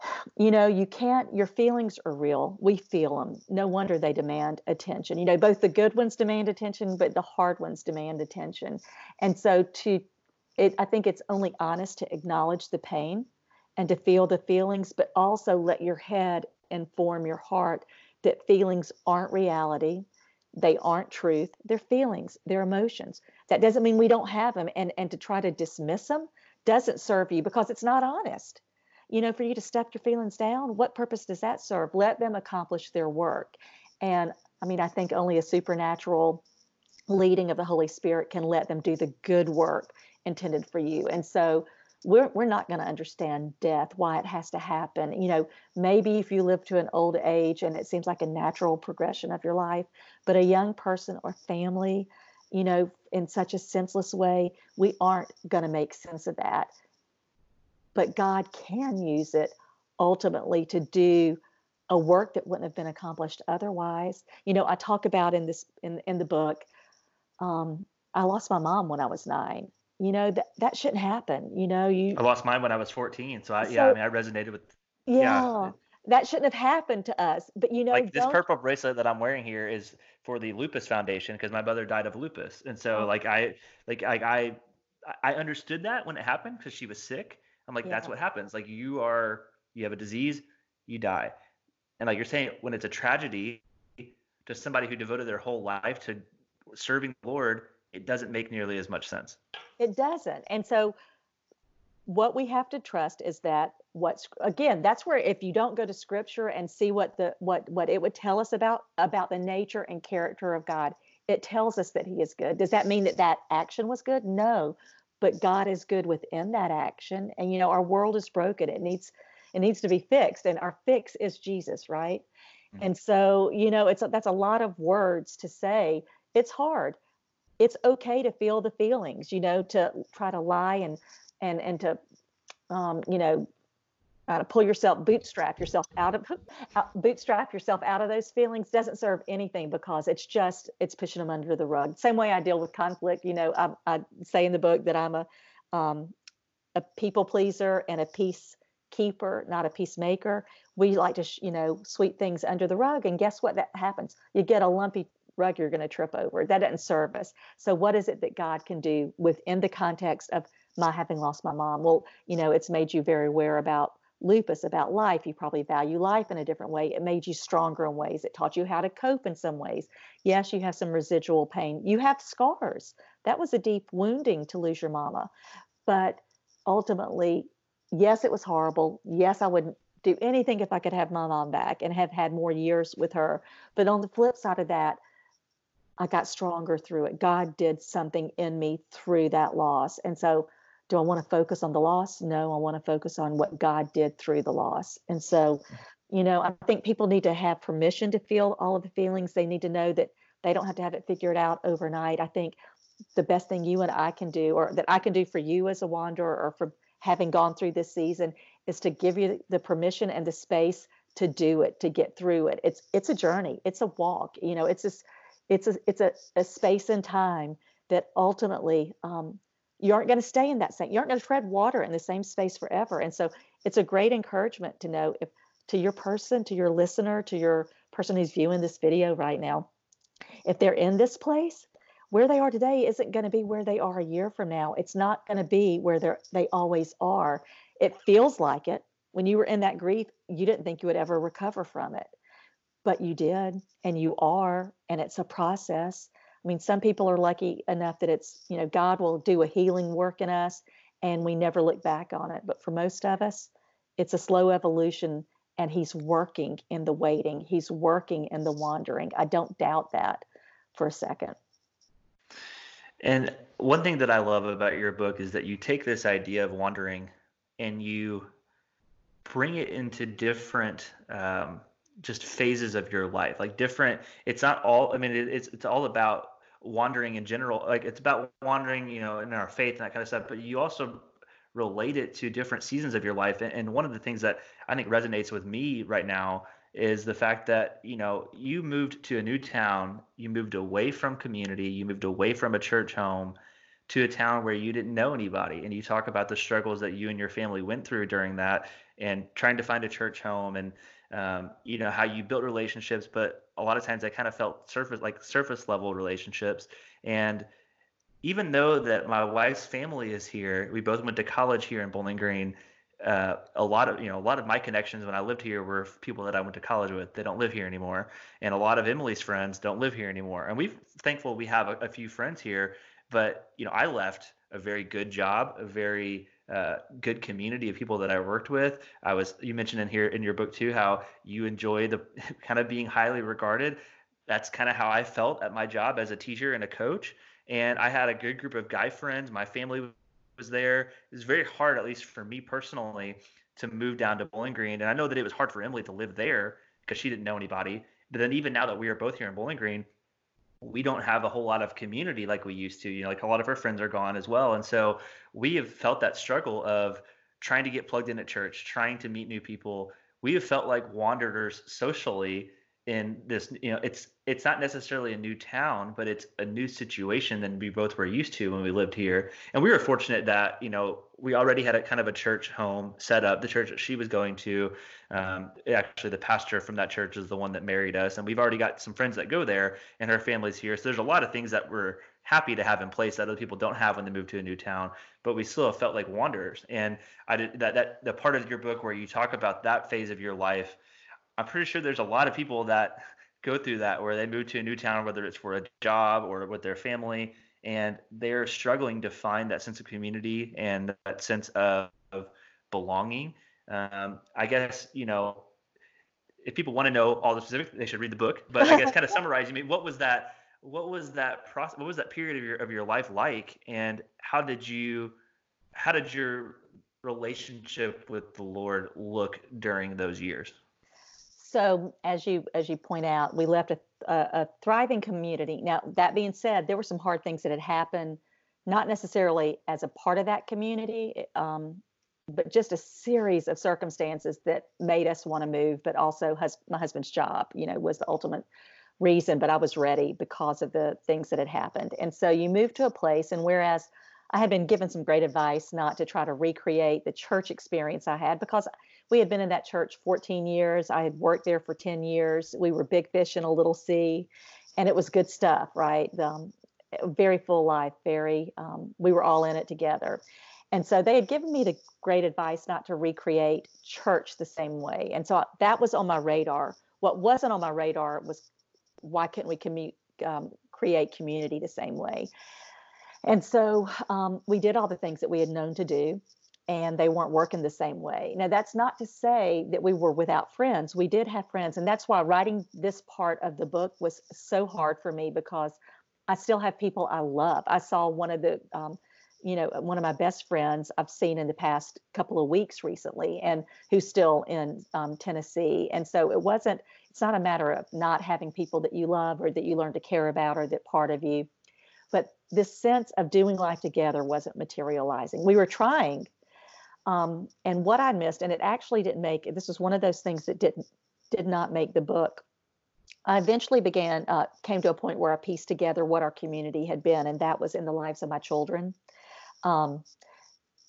Speaker 2: you know, you can't, your feelings are real. We feel them. No wonder they demand attention. You know, both the good ones demand attention, but the hard ones demand attention. And so to it, I think it's only honest to acknowledge the pain and to feel the feelings, but also let your head inform your heart that feelings aren't reality. They aren't truth. They're feelings, they're emotions. That doesn't mean we don't have them. And, and to try to dismiss them doesn't serve you because it's not honest. You know, for you to step your feelings down, what purpose does that serve? Let them accomplish their work. And I mean, I think only a supernatural leading of the Holy Spirit can let them do the good work intended for you. And so we're, we're not going to understand death, why it has to happen. You know, maybe if you live to an old age and it seems like a natural progression of your life, but a young person or family, you know, in such a senseless way, we aren't going to make sense of that. But God can use it ultimately to do a work that wouldn't have been accomplished otherwise. You know, I talk about in this in in the book. Um, I lost my mom when I was nine, you know that that shouldn't happen you know you
Speaker 1: i lost mine when i was 14 so i so, yeah i mean i resonated with
Speaker 2: yeah, yeah, that shouldn't have happened to us but you know
Speaker 1: like this purple bracelet that i'm wearing here is for the lupus foundation because my mother died of lupus and so oh. like i like i i i understood that when it happened because she was sick i'm like yeah. that's what happens like you are you have a disease you die and like you're saying when it's a tragedy to somebody who devoted their whole life to serving the lord it doesn't make nearly as much sense.
Speaker 2: It doesn't. And so what we have to trust is that what's again that's where if you don't go to scripture and see what the what what it would tell us about about the nature and character of god it tells us that he is good. Does that mean that that action was good? No. But god is good within that action. And you know our world is broken. It needs it needs to be fixed. And our fix is jesus right? Mm-hmm. and so you know it's a, that's a lot of words to say. It's hard it's okay to feel the feelings you know to try to lie and and and to um, you know uh, to pull yourself bootstrap yourself out of out, bootstrap yourself out of those feelings doesn't serve anything because it's just it's pushing them under the rug. Same way i deal with conflict you know i, I say in the book that i'm a um, a people pleaser and a peacekeeper not a peacemaker. We like to you know sweep things under the rug and guess what that happens? You get a lumpy rug you're going to trip over. That doesn't serve us. So, what is it that God can do within the context of my having lost my mom? Well, you know, it's made you very aware about lupus, about life. You probably value life in a different way. It made you stronger in ways. It taught you how to cope in some ways. Yes, you have some residual pain. You have scars. That was a deep wounding to lose your mama. But ultimately, yes, it was horrible. Yes, I wouldn't do anything if I could have my mom back and have had more years with her. But on the flip side of that, I got stronger through it. God did something in me through that loss. And so, do I want to focus on the loss? No, I want to focus on what God did through the loss. And so, mm. you know, I think people need to have permission to feel all of the feelings. They need to know that they don't have to have it figured out overnight. I think the best thing you and I can do, or that I can do for you as a wanderer, or for having gone through this season, is to give you the permission and the space to do it, to get through it. It's it's a journey. It's a walk. You know, it's just it's a it's a, a space and time that ultimately um, you aren't going to stay in that same. You aren't going to tread water in the same space forever. And so it's a great encouragement to know if to your person, to your listener, to your person who's viewing this video right now, if they're in this place, where they are today isn't going to be where they are a year from now. It's not going to be where they they always are. It feels like it. When you were in that grief, you didn't think you would ever recover from it, but you did, and you are, and it's a process. I mean, some people are lucky enough that it's, you know, God will do a healing work in us and we never look back on it. But for most of us, it's a slow evolution and He's working in the waiting, He's working in the wandering. I don't doubt that for a second.
Speaker 1: And one thing that I love about your book is that you take this idea of wandering and you bring it into different um, just phases of your life like different it's not all i mean it, it's it's all about wandering in general like it's about wandering you know in our faith and that kind of stuff but you also relate it to different seasons of your life and, and one of the things that i think resonates with me right now is the fact that you know you moved to a new town you moved away from community you moved away from a church home to a town where you didn't know anybody and you talk about the struggles that you and your family went through during that and trying to find a church home and um, you know how you built relationships but a lot of times i kind of felt surface like surface level relationships and even though that my wife's family is here we both went to college here in bowling green uh, a lot of you know a lot of my connections when I lived here were people that I went to college with. They don't live here anymore, and a lot of Emily's friends don't live here anymore. And we're thankful we have a, a few friends here, but you know I left a very good job, a very uh, good community of people that I worked with. I was you mentioned in here in your book too how you enjoy the kind of being highly regarded. That's kind of how I felt at my job as a teacher and a coach. And I had a good group of guy friends. My family was there. It was very hard, at least for me personally, to move down to Bowling Green. And I know that it was hard for Emily to live there because she didn't know anybody. But then even now that we are both here in Bowling Green, we don't have a whole lot of community like we used to. You know, like a lot of our friends are gone as well. And so we have felt that struggle of trying to get plugged in at church, trying to meet new people. We have felt like wanderers socially in this you know it's it's not necessarily a new town but it's a new situation than we both were used to when we lived here. And we were fortunate that you know we already had a kind of a church home set up the church that she was going to. Um, actually the pastor from that church is the one that married us and we've already got some friends that go there and her family's here. So there's a lot of things that we're happy to have in place that other people don't have when they move to a new town but we still felt like wanderers and i did that that the part of your book where you talk about that phase of your life I'm pretty sure there's a lot of people that go through that where they move to a new town, whether it's for a job or with their family, and they're struggling to find that sense of community and that sense of, of belonging. Um, I guess you know if people want to know all the specifics, they should read the book. But I guess kind of summarizing, I mean, what was that? What was that process? What was that period of your of your life like? And how did you? How did your relationship with the Lord look during those years?
Speaker 2: So as you as you point out, we left a, a, a, thriving community. Now that being said, there were some hard things that had happened, not necessarily as a part of that community, um, but just a series of circumstances that made us want to move. But also, hus- my husband's job, you know, was the ultimate reason. But I was ready because of the things that had happened. And so you move to a place, and whereas I had been given some great advice not to try to recreate the church experience I had because we had been in that church 14 years. I had worked there for 10 years. We were big fish in a little sea, and it was good stuff, right? Um, very full life, very, um, we were all in it together. And so they had given me the great advice not to recreate church the same way. And so that was on my radar. What wasn't on my radar was why couldn't we um, create community the same way? And so um, we did all the things that we had known to do and they weren't working the same way. Now, that's not to say that we were without friends. We did have friends. And that's why writing this part of the book was so hard for me because I still have people I love. I saw one of the, um, you know, one of my best friends I've seen in the past couple of weeks recently, and who's still in um, Tennessee. And so it wasn't, it's not a matter of not having people that you love or that you learn to care about or that part of you. But this sense of doing life together wasn't materializing. We were trying, um, and what I missed, and it actually didn't make this was one of those things that didn't did not make the book. I eventually began uh, came to a point where I pieced together what our community had been, and that was in the lives of my children. Um,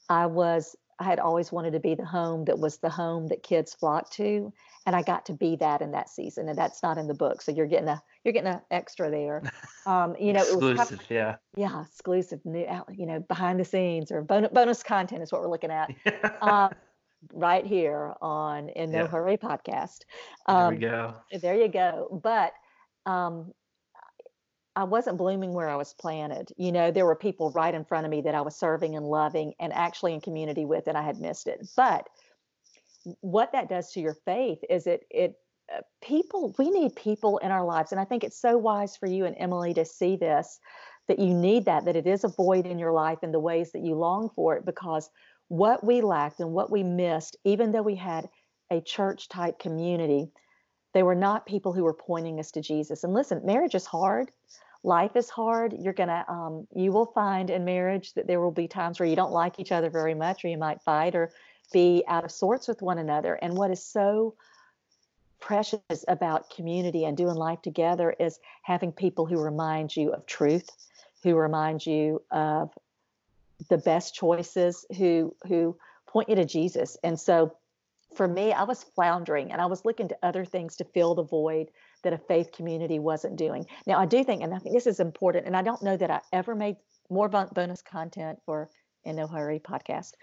Speaker 2: I was I had always wanted to be the home that was the home that kids flocked to, and I got to be that in that season, and that's not in the book. So you're getting a you're getting an extra there. Um, you know,
Speaker 1: exclusive, it was kind yeah,
Speaker 2: yeah, exclusive, new, you know, behind the scenes or bonus, bonus content is what we're looking at. uh, right here on in No yeah. Hurry podcast.
Speaker 1: Um, there we um, go.
Speaker 2: There you go. But um, I wasn't blooming where I was planted. You know, there were people right in front of me that I was serving and loving and actually in community with, and I had missed it. But what that does to your faith is it it uh, people we need people in our lives and i think it's so wise for you and emily to see this that you need that that it is a void in your life in the ways that you long for it because what we lacked and what we missed even though we had a church type community they were not people who were pointing us to jesus. And listen marriage is hard. Life is hard. You're gonna um, you will find in marriage that there will be times where you don't like each other very much or you might fight or be out of sorts with one another and what is so precious about community and doing life together is having people who remind you of truth, who remind you of the best choices, who who point you to Jesus. And so for me, I was floundering and I was looking to other things to fill the void that a faith community wasn't doing. Now, I do think, and I think this is important, and I don't know that I ever made more bonus content for In No Hurry podcast,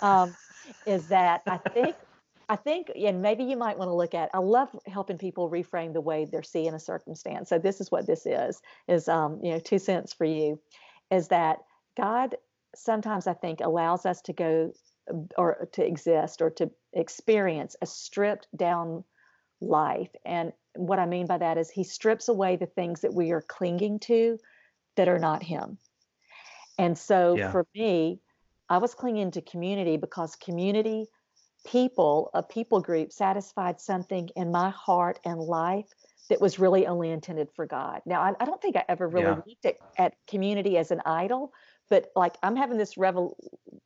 Speaker 2: um, is that I think I think, and maybe you might want to look at. I love helping people reframe the way they're seeing a circumstance. So this is what this is: is um, you know, two cents for you, is that God sometimes I think allows us to go or to exist or to experience a stripped down life. And what I mean by that is He strips away the things that we are clinging to that are not Him. And so yeah. for me, I was clinging to community because community people, a people group, satisfied something in my heart and life that was really only intended for God. Now, I, I don't think I ever really yeah. looked at, at community as an idol, but like I'm having this revel-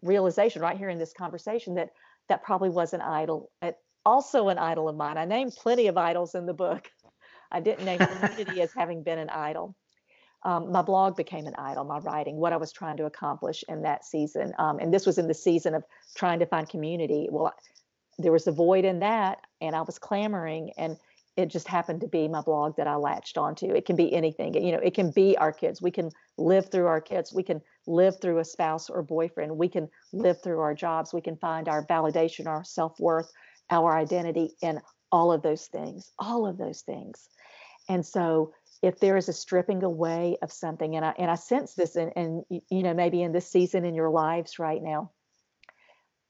Speaker 2: realization right here in this conversation that that probably was an idol, also an idol of mine. I named plenty of idols in the book. I didn't name community as having been an idol. Um, my blog became an idol, my writing, what I was trying to accomplish in that season. Um, and this was in the season of trying to find community. Well, there was a void in that, and I was clamoring, and it just happened to be my blog that I latched onto. It can be anything, you know, it can be our kids. We can live through our kids. We can live through a spouse or boyfriend. We can live through our jobs. We can find our validation, our self worth, our identity in all of those things, all of those things. And so, if there is a stripping away of something, and I and I sense this, and and you know maybe in this season in your lives right now,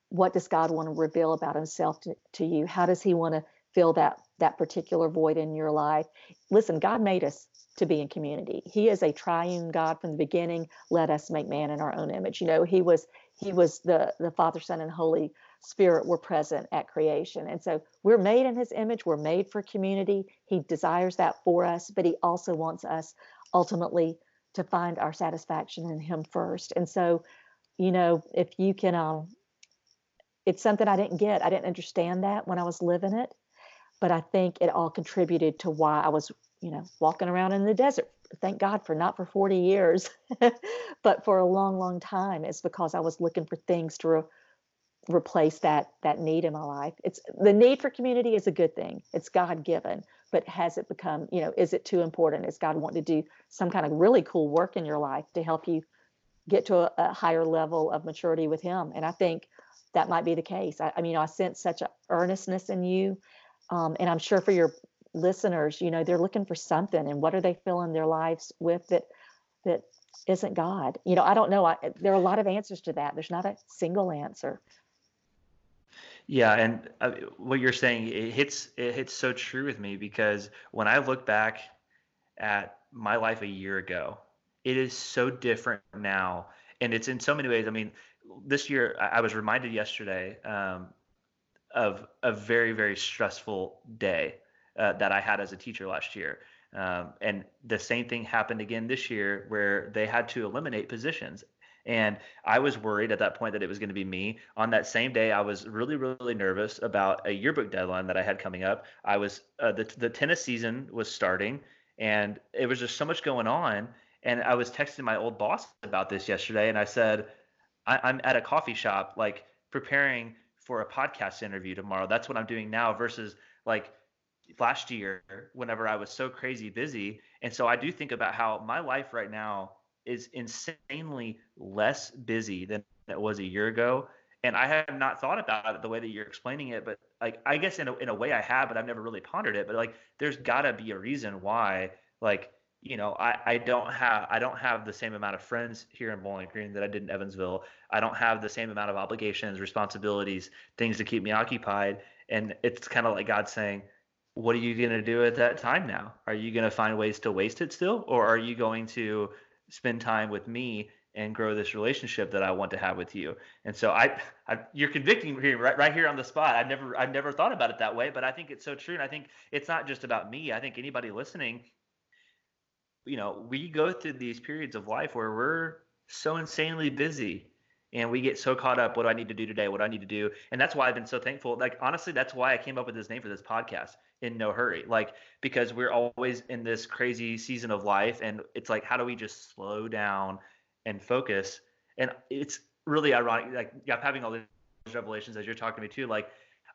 Speaker 2: what does God want to reveal about himself to, to you? How does he want to fill that that particular void in your life? Listen, God made us to be in community. He is a triune God from the beginning. Let us make man in our own image. You know, he was he was the the Father, Son, and Holy Spirit were present at creation. And so we're made in his image. We're made for community. He desires that for us, but he also wants us ultimately to find our satisfaction in him first. And so, you know, if you can um it's something I didn't get. I didn't understand that when I was living it, but I think it all contributed to why I was, you know, walking around in the desert. Thank God for not for 40 years, but for a long, long time. It's because I was looking for things to re- replace that that need in my life. It's the need for community is a good thing. It's God given, but has it become, you know, is it too important? Is God wanting to do some kind of really cool work in your life to help you get to a, a higher level of maturity with Him? And I think that might be the case. I, I mean, I sense such earnestness in you, um, and I'm sure for your listeners, you know, they're looking for something, and what are they filling their lives with that that isn't God? You know, I don't know. I, there are a lot of answers to that. There's not a single answer.
Speaker 1: Yeah, and uh, what you're saying it hits it hits so true with me because when I look back at my life a year ago, it is so different now, and it's in so many ways. I mean, this year I was reminded yesterday um, of a very very stressful day uh, that I had as a teacher last year. Um, and the same thing happened again this year where they had to eliminate positions and I was worried at that point that it was going to be me. On that same day, I was really, really nervous about a yearbook deadline that I had coming up. I was uh, the the tennis season was starting, and it was just so much going on. And I was texting my old boss about this yesterday, and I said, I, "I'm at a coffee shop, like preparing for a podcast interview tomorrow. That's what I'm doing now versus like." last year whenever I was so crazy busy. And so I do think about how my life right now is insanely less busy than it was a year ago. And I have not thought about it the way that you're explaining it, but like I guess in a, in a way I have, but I've never really pondered it. But like, there's got to be a reason why, like, you know, I, I don't have I don't have the same amount of friends here in Bowling Green that I did in Evansville. I don't have the same amount of obligations, responsibilities, things to keep me occupied. And it's kind of like God saying, "What are you going to do at that time now? Are you going to find ways to waste it still, or are you going to spend time with me and grow this relationship that I want to have with you. And so I, I you're convicting me right, right here on the spot. I've never, I've never thought about it that way, but I think it's so true. And I think it's not just about me. I think anybody listening, you know, we go through these periods of life where we're so insanely busy and we get so caught up. What do I need to do today? What do I need to do? And that's why I've been so thankful. Like, honestly, that's why I came up with this name for this podcast in no hurry like because we're always in this crazy season of life and it's like how do we just slow down and focus and it's really ironic like i'm having all these revelations as you're talking to me too like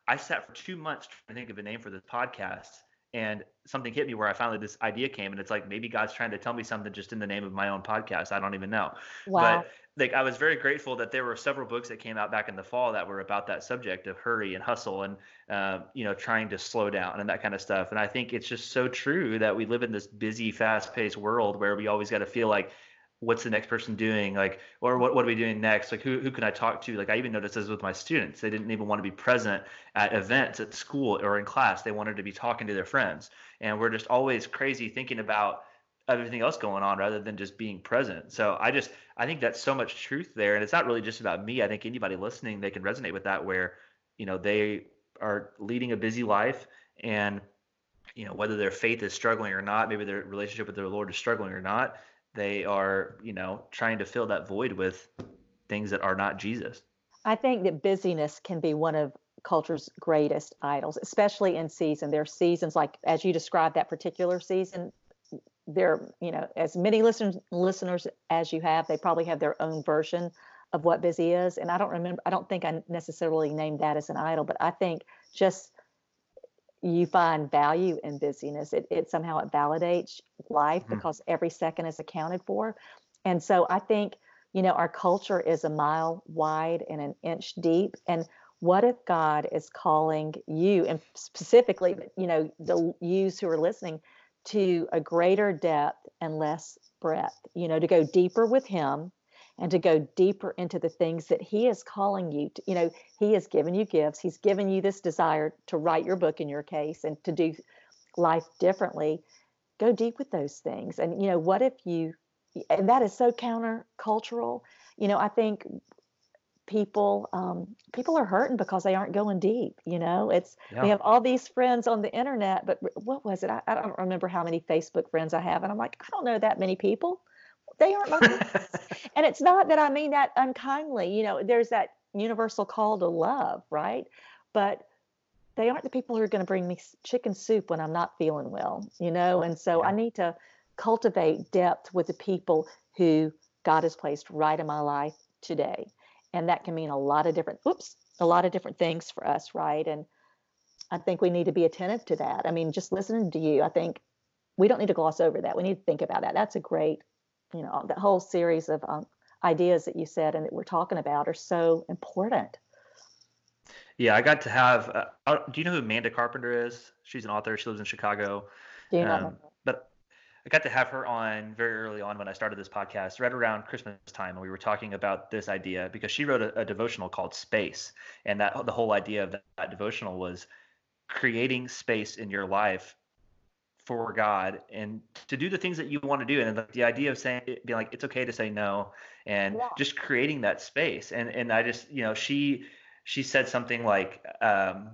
Speaker 1: i sat for two months trying to think of a name for this podcast and something hit me where I finally this idea came, and it's like maybe God's trying to tell me something just in the name of my own podcast. I don't even know. Wow. But like I was very grateful that there were several books that came out back in the fall that were about that subject of hurry and hustle and uh, you know trying to slow down and that kind of stuff. And I think it's just so true that we live in this busy, fast-paced world where we always got to feel like what's the next person doing? Like or what, what are we doing next? Like who, who can i talk to? Like i even noticed this with my students. They didn't even want to be present at events at school or in class. They wanted to be talking to their friends. And we're just always crazy thinking about everything else going on rather than just being present. So i just i think that's so much truth there. And it's not really just about me. I think anybody listening they can resonate with that where you know they are leading a busy life and you know whether their faith is struggling or not maybe their relationship with their lord is struggling or not they are you know trying to fill that void with things that are not jesus.
Speaker 2: I think that busyness can be one of culture's greatest idols especially in season. There are seasons like as you described that particular season there you know as many listeners listeners as you have they probably have their own version of what busy is. And i don't remember i don't think i necessarily named that as an idol but i think just you find value in busyness. It, it somehow it validates life mm-hmm. because every second is accounted for. And so I think, you know, our culture is a mile wide and an inch deep. And what if God is calling you and specifically, you know, the yous who are listening to a greater depth and less breadth, you know, to go deeper with him and to go deeper into the things that he is calling you to you know he has given you gifts he's given you this desire to write your book in your case and to do life differently. Go deep with those things. And you know what if you and that is so countercultural. You know i think people um, people are hurting because they aren't going deep you know? It's yeah. we have all these friends on the internet but what was it? I, I don't remember how many facebook friends i have and i'm like i don't know that many people they aren't my and it's not that I mean that unkindly. You know, there's that universal call to love, right? But they aren't the people who are going to bring me chicken soup when I'm not feeling well, you know? And so yeah. I need to cultivate depth with the people who God has placed right in my life today. And that can mean a lot of different, whoops, a lot of different things for us, right? And I think we need to be attentive to that. I mean, just listening to you, I think we don't need to gloss over that. We need to think about that. That's a great you know that whole series of um, ideas that you said and that we're talking about are so important.
Speaker 1: Yeah i got to have uh, uh do you know who amanda carpenter is? She's an author. She lives in chicago.
Speaker 2: Do you know um,
Speaker 1: but I got to have her on very early on when I started this podcast, right around Christmas time, and we were talking about this idea because she wrote a, a devotional called Space, and that the whole idea of that, that devotional was creating space in your life for God and to do the things that you want to do. And the, idea of saying, being like, it's okay to say no, and yeah. just creating that space. And and I just, you know, she she said something like, um,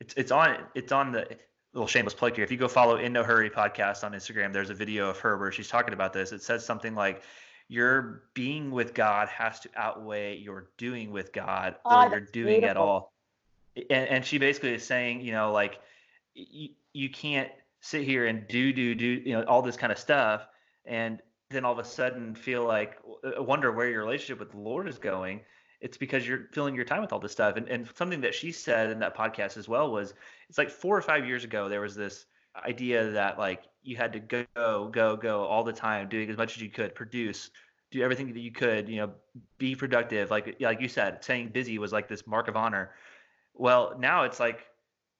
Speaker 1: it's it's on it's on the little shameless plug here. If you go follow In No Hurry podcast on Instagram, there's a video of her where she's talking about this. It says something like, your being with God has to outweigh your doing with God or oh, your doing beautiful. at all. And, and she basically is saying, you know, like you, you can't sit here and do do do you know all this kind of stuff and then all of a sudden feel like uh, wonder where your relationship with the lord is going it's because you're filling your time with all this stuff. And, and something that she said in that podcast as well was it's like four or five years ago there was this idea that like you had to go go go all the time doing as much as you could produce do everything that you could you know be productive. Like like you said saying busy was like this mark of honor. Well now it's like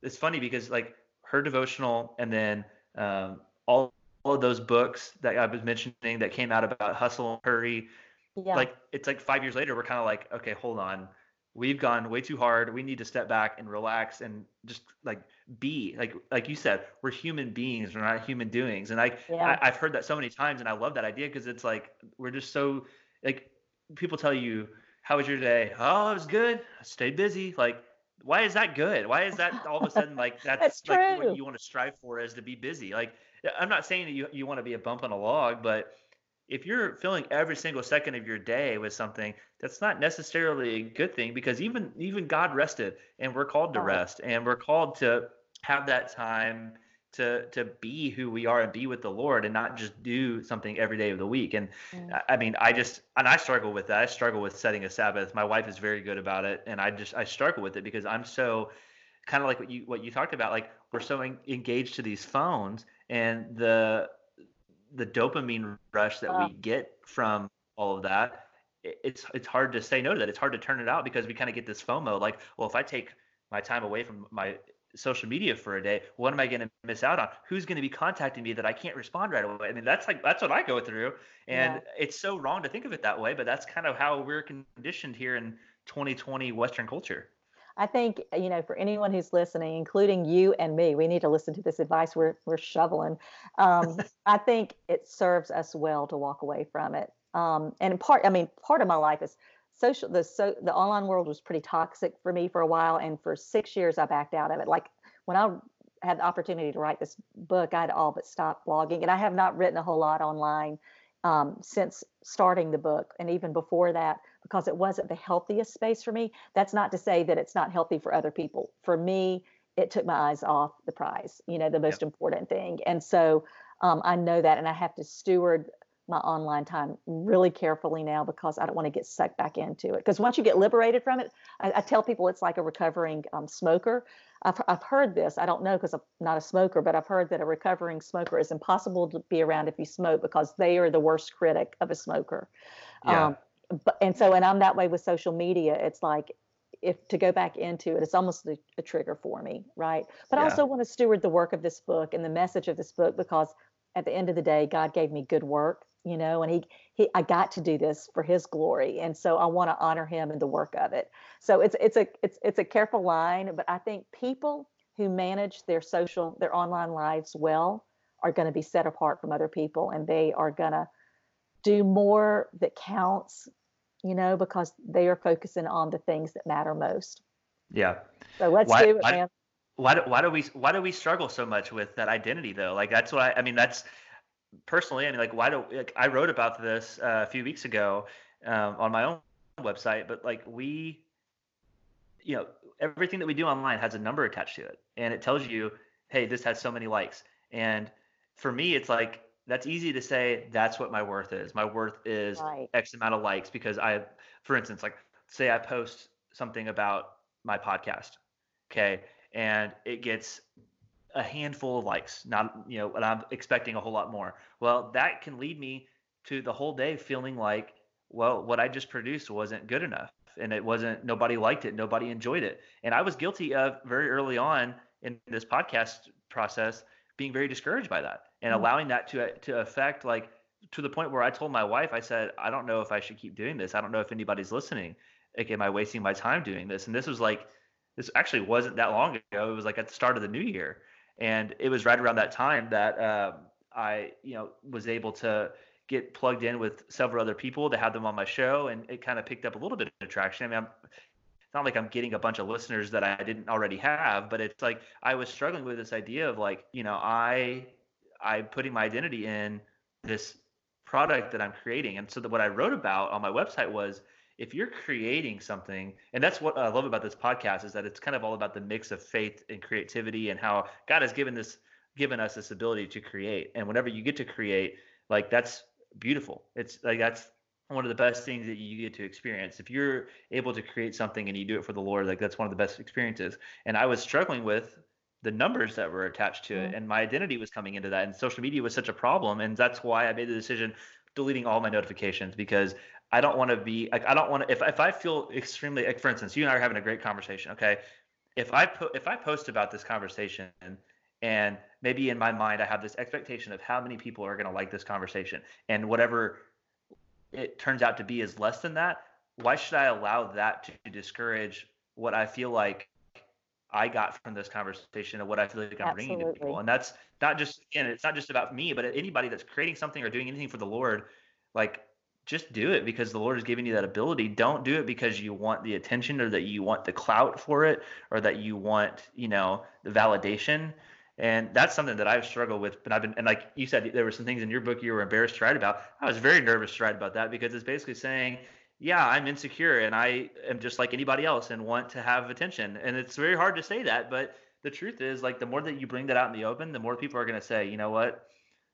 Speaker 1: it's funny because like her devotional, and then um, all, all of those books that I was mentioning that came out about hustle and hurry. Yeah. Like it's like five years later, we're kind of like, okay, hold on, we've gone way too hard. We need to step back and relax and just like be like like you said, we're human beings, we're not human doings. And I, yeah. I have heard that so many times, and I love that idea because it's like we're just so like people tell you, how was your day? Oh, it was good. I stayed busy. Like why is that good? Why is that all of a sudden like that's,
Speaker 2: that's
Speaker 1: like what you want to strive for is to be busy? Like I'm not saying that you, you want to be a bump on a log, but if you're filling every single second of your day with something, that's not necessarily a good thing because even even God rested and we're called to uh-huh. rest and we're called to have that time to to be who we are and be with the Lord and not just do something every day of the week. And mm. I mean, I just and I struggle with that. I struggle with setting a Sabbath. My wife is very good about it, and I just I struggle with it because I'm so kind of like what you what you talked about. Like we're so en- engaged to these phones and the the dopamine rush that we get from all of that. It's it's hard to say no to that. It's hard to turn it out because we kind of get this FOMO. Like, well, if I take my time away from my social media for a day what am i going to miss out on who's going to be contacting me that i can't respond right away i mean that's like that's what i go through and yeah. it's so wrong to think of it that way but that's kind of how we're conditioned here in 2020 western culture
Speaker 2: I think you know for anyone who's listening, including you and me, we need to listen to this advice. We're we're shoveling. Um, I think it serves us well to walk away from it. Um, and part, I mean, part of my life is social the so the online world was pretty toxic for me for a while and for six years i backed out of it. Like when i had the opportunity to write this book i'd all but stopped blogging and i have not written a whole lot online um, since starting the book and even before that because it wasn't the healthiest space for me. That's not to say that it's not healthy for other people. For me it took my eyes off the prize you know the most yep. important thing. And so um, i know that and i have to steward my online time really carefully now because I don't want to get sucked back into it. Because once you get liberated from it, I, I tell people it's like a recovering um, smoker. I've, I've heard this. I don't know because I'm not a smoker, but I've heard that a recovering smoker is impossible to be around if you smoke because they are the worst critic of a smoker. Yeah. Um, but, and so, and I'm that way with social media. It's like if to go back into it, it's almost a, a trigger for me, right? But yeah. I also want to steward the work of this book and the message of this book because at the end of the day, God gave me good work you know and he he i got to do this for his glory and so i want to honor him in the work of it. So it's it's a it's it's a careful line but i think people who manage their social their online lives well are going to be set apart from other people and they are going to do more that counts you know because they are focusing on the things that matter most.
Speaker 1: Yeah.
Speaker 2: So let's why, do it
Speaker 1: why,
Speaker 2: man.
Speaker 1: why do, why do we why do we struggle so much with that identity though? Like that's what I, I mean that's personally, I mean, like, why do like, I wrote about this uh, a few weeks ago um, on my own website, but like we, you know, everything that we do online has a number attached to it, and it tells you, hey, this has so many likes. And for me, it's like that's easy to say. That's what my worth is. My worth is right. X amount of likes because I, for instance, like say I post something about my podcast, okay, and it gets a handful of likes, not you know, and I'm expecting a whole lot more. Well, that can lead me to the whole day feeling like, well, what I just produced wasn't good enough, and it wasn't. Nobody liked it. Nobody enjoyed it, and I was guilty of very early on in this podcast process being very discouraged by that and
Speaker 2: Mm.
Speaker 1: allowing that to to affect like to the point where I told my wife, I said, I don't know if I should keep doing this. I don't know if anybody's listening. Like, am I wasting my time doing this? And this was like, this actually wasn't that long ago. It was like at the start of the new year, and it was right around that time that um, I, you know, was able to get plugged in with several other people to have them on my show, and it kind of picked up a little bit of traction. I mean, I'm, it's not like I'm getting a bunch of listeners that I didn't already have, but it's like I was struggling with this idea of like, you know, I I'm putting my identity in this product that I'm creating. And so that what I wrote about on my website was if you're creating something, and that's what I love about this podcast is that it's kind of all about the mix of faith and creativity and how God has given this given us this ability to create. And whenever you get to create, like that's beautiful. It's like that's one of the best things that you get to experience. If you're able to create something and you do it for the Lord, like that's one of the best experiences. And I was struggling with the numbers that were attached to it
Speaker 2: Mm.
Speaker 1: and my identity was coming into that and social media was such a problem and that's why i made the decision deleting all my notifications because i don't want to be like i don't want to if, if i feel extremely like for instance you and i are having a great conversation okay if i put if i post about this conversation and maybe in my mind i have this expectation of how many people are going to like this conversation and whatever it turns out to be is less than that why should i allow that to discourage what i feel like I got from this conversation and what I feel like I'm bringing to people. And that's not just, again, it's not just about me, but anybody that's creating something or doing anything for the Lord, like just do it because the Lord has given you that ability. Don't do it because you want the attention or that you want the clout for it or that you want, you know, the validation. And that's something that I've struggled with. But I've been, and like you said, there were some things in your book you were embarrassed to write about. I was very nervous to write about that because it's basically saying, yeah, I'm insecure and I am just like anybody else and want to have attention. And it's very hard to say that, but the truth is like the more that you bring that out in the open, the more people are going to say, you know what,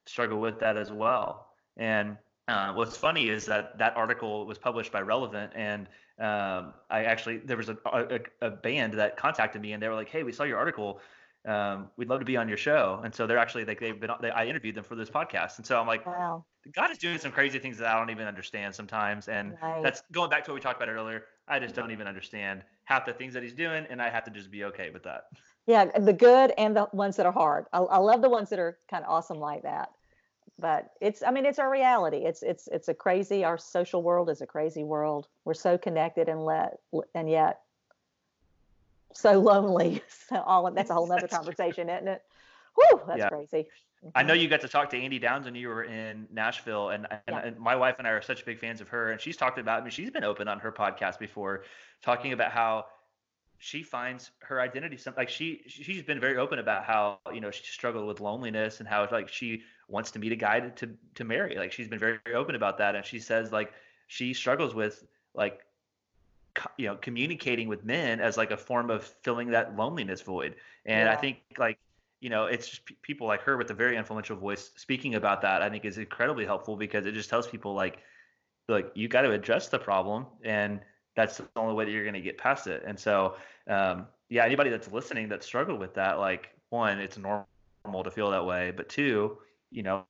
Speaker 1: struggle with that as well. And uh, what's funny is that that article was published by Relevant, and um, I actually there was a, a, a band that contacted me, and they were like, "Hey, we saw your article. Um, we'd love to be on your show." And so they're actually like they've been they, I interviewed them for this podcast, and so I'm like,
Speaker 2: Wow.
Speaker 1: God is doing some crazy things that I don't even understand sometimes. And
Speaker 2: Right.
Speaker 1: that's going back to what we talked about earlier. I just don't even understand half the things that he's doing, and I have to just be okay with that.
Speaker 2: Yeah, the good and the ones that are hard. I, I love the ones that are kind of awesome like that. But it's, I mean, it's our reality. It's, it's, it's a crazy. Our social world is a crazy world. We're so connected and let, and yet so lonely. So all that's a whole nother
Speaker 1: That's true.
Speaker 2: conversation, isn't it? Whew, that's
Speaker 1: Yeah.
Speaker 2: crazy.
Speaker 1: I know
Speaker 2: Mhm.
Speaker 1: you got to talk to Annie Downs when you were in Nashville, and, and,
Speaker 2: Yeah.
Speaker 1: and my wife and I are such big fans of her. And she's talked about, I mean, she's been open on her podcast before, talking about how she finds her identity. Some like she she's been very open about how you know she struggled with loneliness and how like she wants to meet a guy to to, to marry. Like she's been very, open about that, and she says like she struggles with like co- you know communicating with men as like a form of filling that loneliness void. And I think like you know, it's just pe- people like her with a very influential voice speaking about that. I think is incredibly helpful because it just tells people like, like you got to address the problem, and that's the only way that you're going to get past it. And so, um, yeah, anybody that's listening that struggled with that, like one, it's normal to feel that way, but two, you know,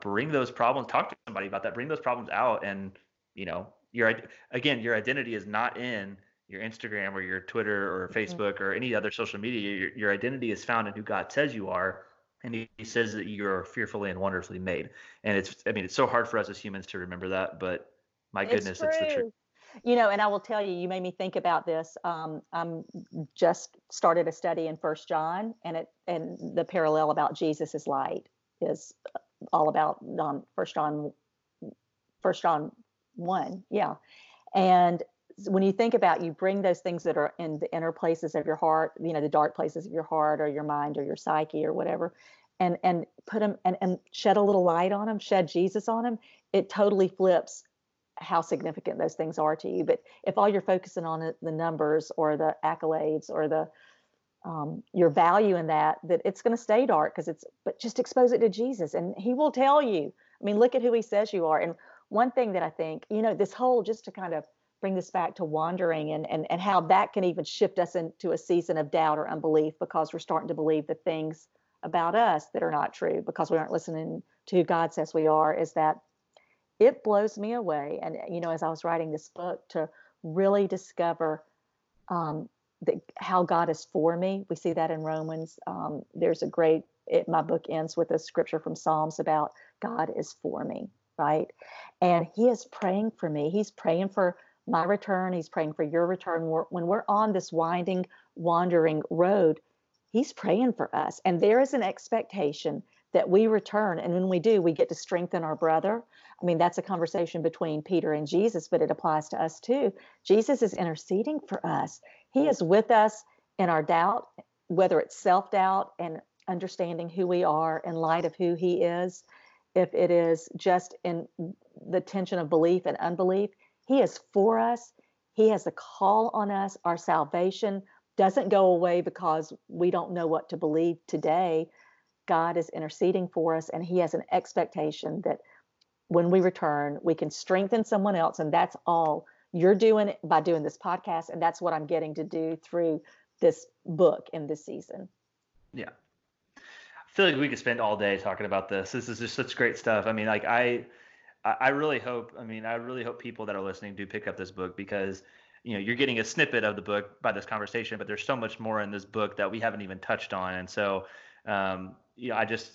Speaker 1: bring those problems, talk to somebody about that, bring those problems out, and you know, your again, your identity is not in your Instagram or your Twitter or
Speaker 2: Mhm.
Speaker 1: Facebook or any other social media. Your, your identity is found in who God says you are. And he, he says that you're fearfully and wonderfully made. And it's, I mean, it's so hard for us as humans to remember that, but my goodness, it's, the truth.
Speaker 2: You know, and I will tell you, you made me think about this. Um, I'm just started a study in First John, and it and the parallel about Jesus is light is all about um, First John, First John one, yeah. And when you think about, you bring those things that are in the inner places of your heart, you know, the dark places of your heart or your mind or your psyche or whatever, and and put them and and shed a little light on them, shed Jesus on them. It totally flips how significant those things are to you. But if all you're focusing on the numbers or the accolades or the um, your value in that, that it's going to stay dark because it's. But just expose it to Jesus, and He will tell you. I mean, look at who He says you are. And one thing that I think, you know, this whole just to kind of bring this back to wandering and and and how that can even shift us into a season of doubt or unbelief because we're starting to believe the things about us that are not true because we aren't listening to who God says we are. Is that it blows me away. And, you know, as I was writing this book, to really discover um, how God is for me. We see that in Romans. Um, there's a great it, my book ends with a scripture from Psalms about God is for me, right? And He is praying for me. He's praying for my return. He's praying for your return. When we're on this winding, wandering road, He's praying for us. And there is an expectation that we return. And when we do, we get to strengthen our brother. I mean, that's a conversation between Peter and Jesus, but it applies to us too. Jesus is interceding for us, He is with us in our doubt, whether it's self doubt and understanding who we are in light of who He is, if it is just in the tension of belief and unbelief. He is for us. He has a call on us. Our salvation doesn't go away because we don't know what to believe today God is interceding for us, and He has an expectation that when we return, we can strengthen someone else. And that's all you're doing by doing this podcast. And that's what I'm getting to do through this book in this season.
Speaker 1: Yeah. I feel like we could spend all day talking about this. This is just such great stuff. I mean, like I I really hope, I mean, I really hope people that are listening do pick up this book because you know you're getting a snippet of the book by this conversation but there's so much more in this book that we haven't even touched on and so um, you know, I just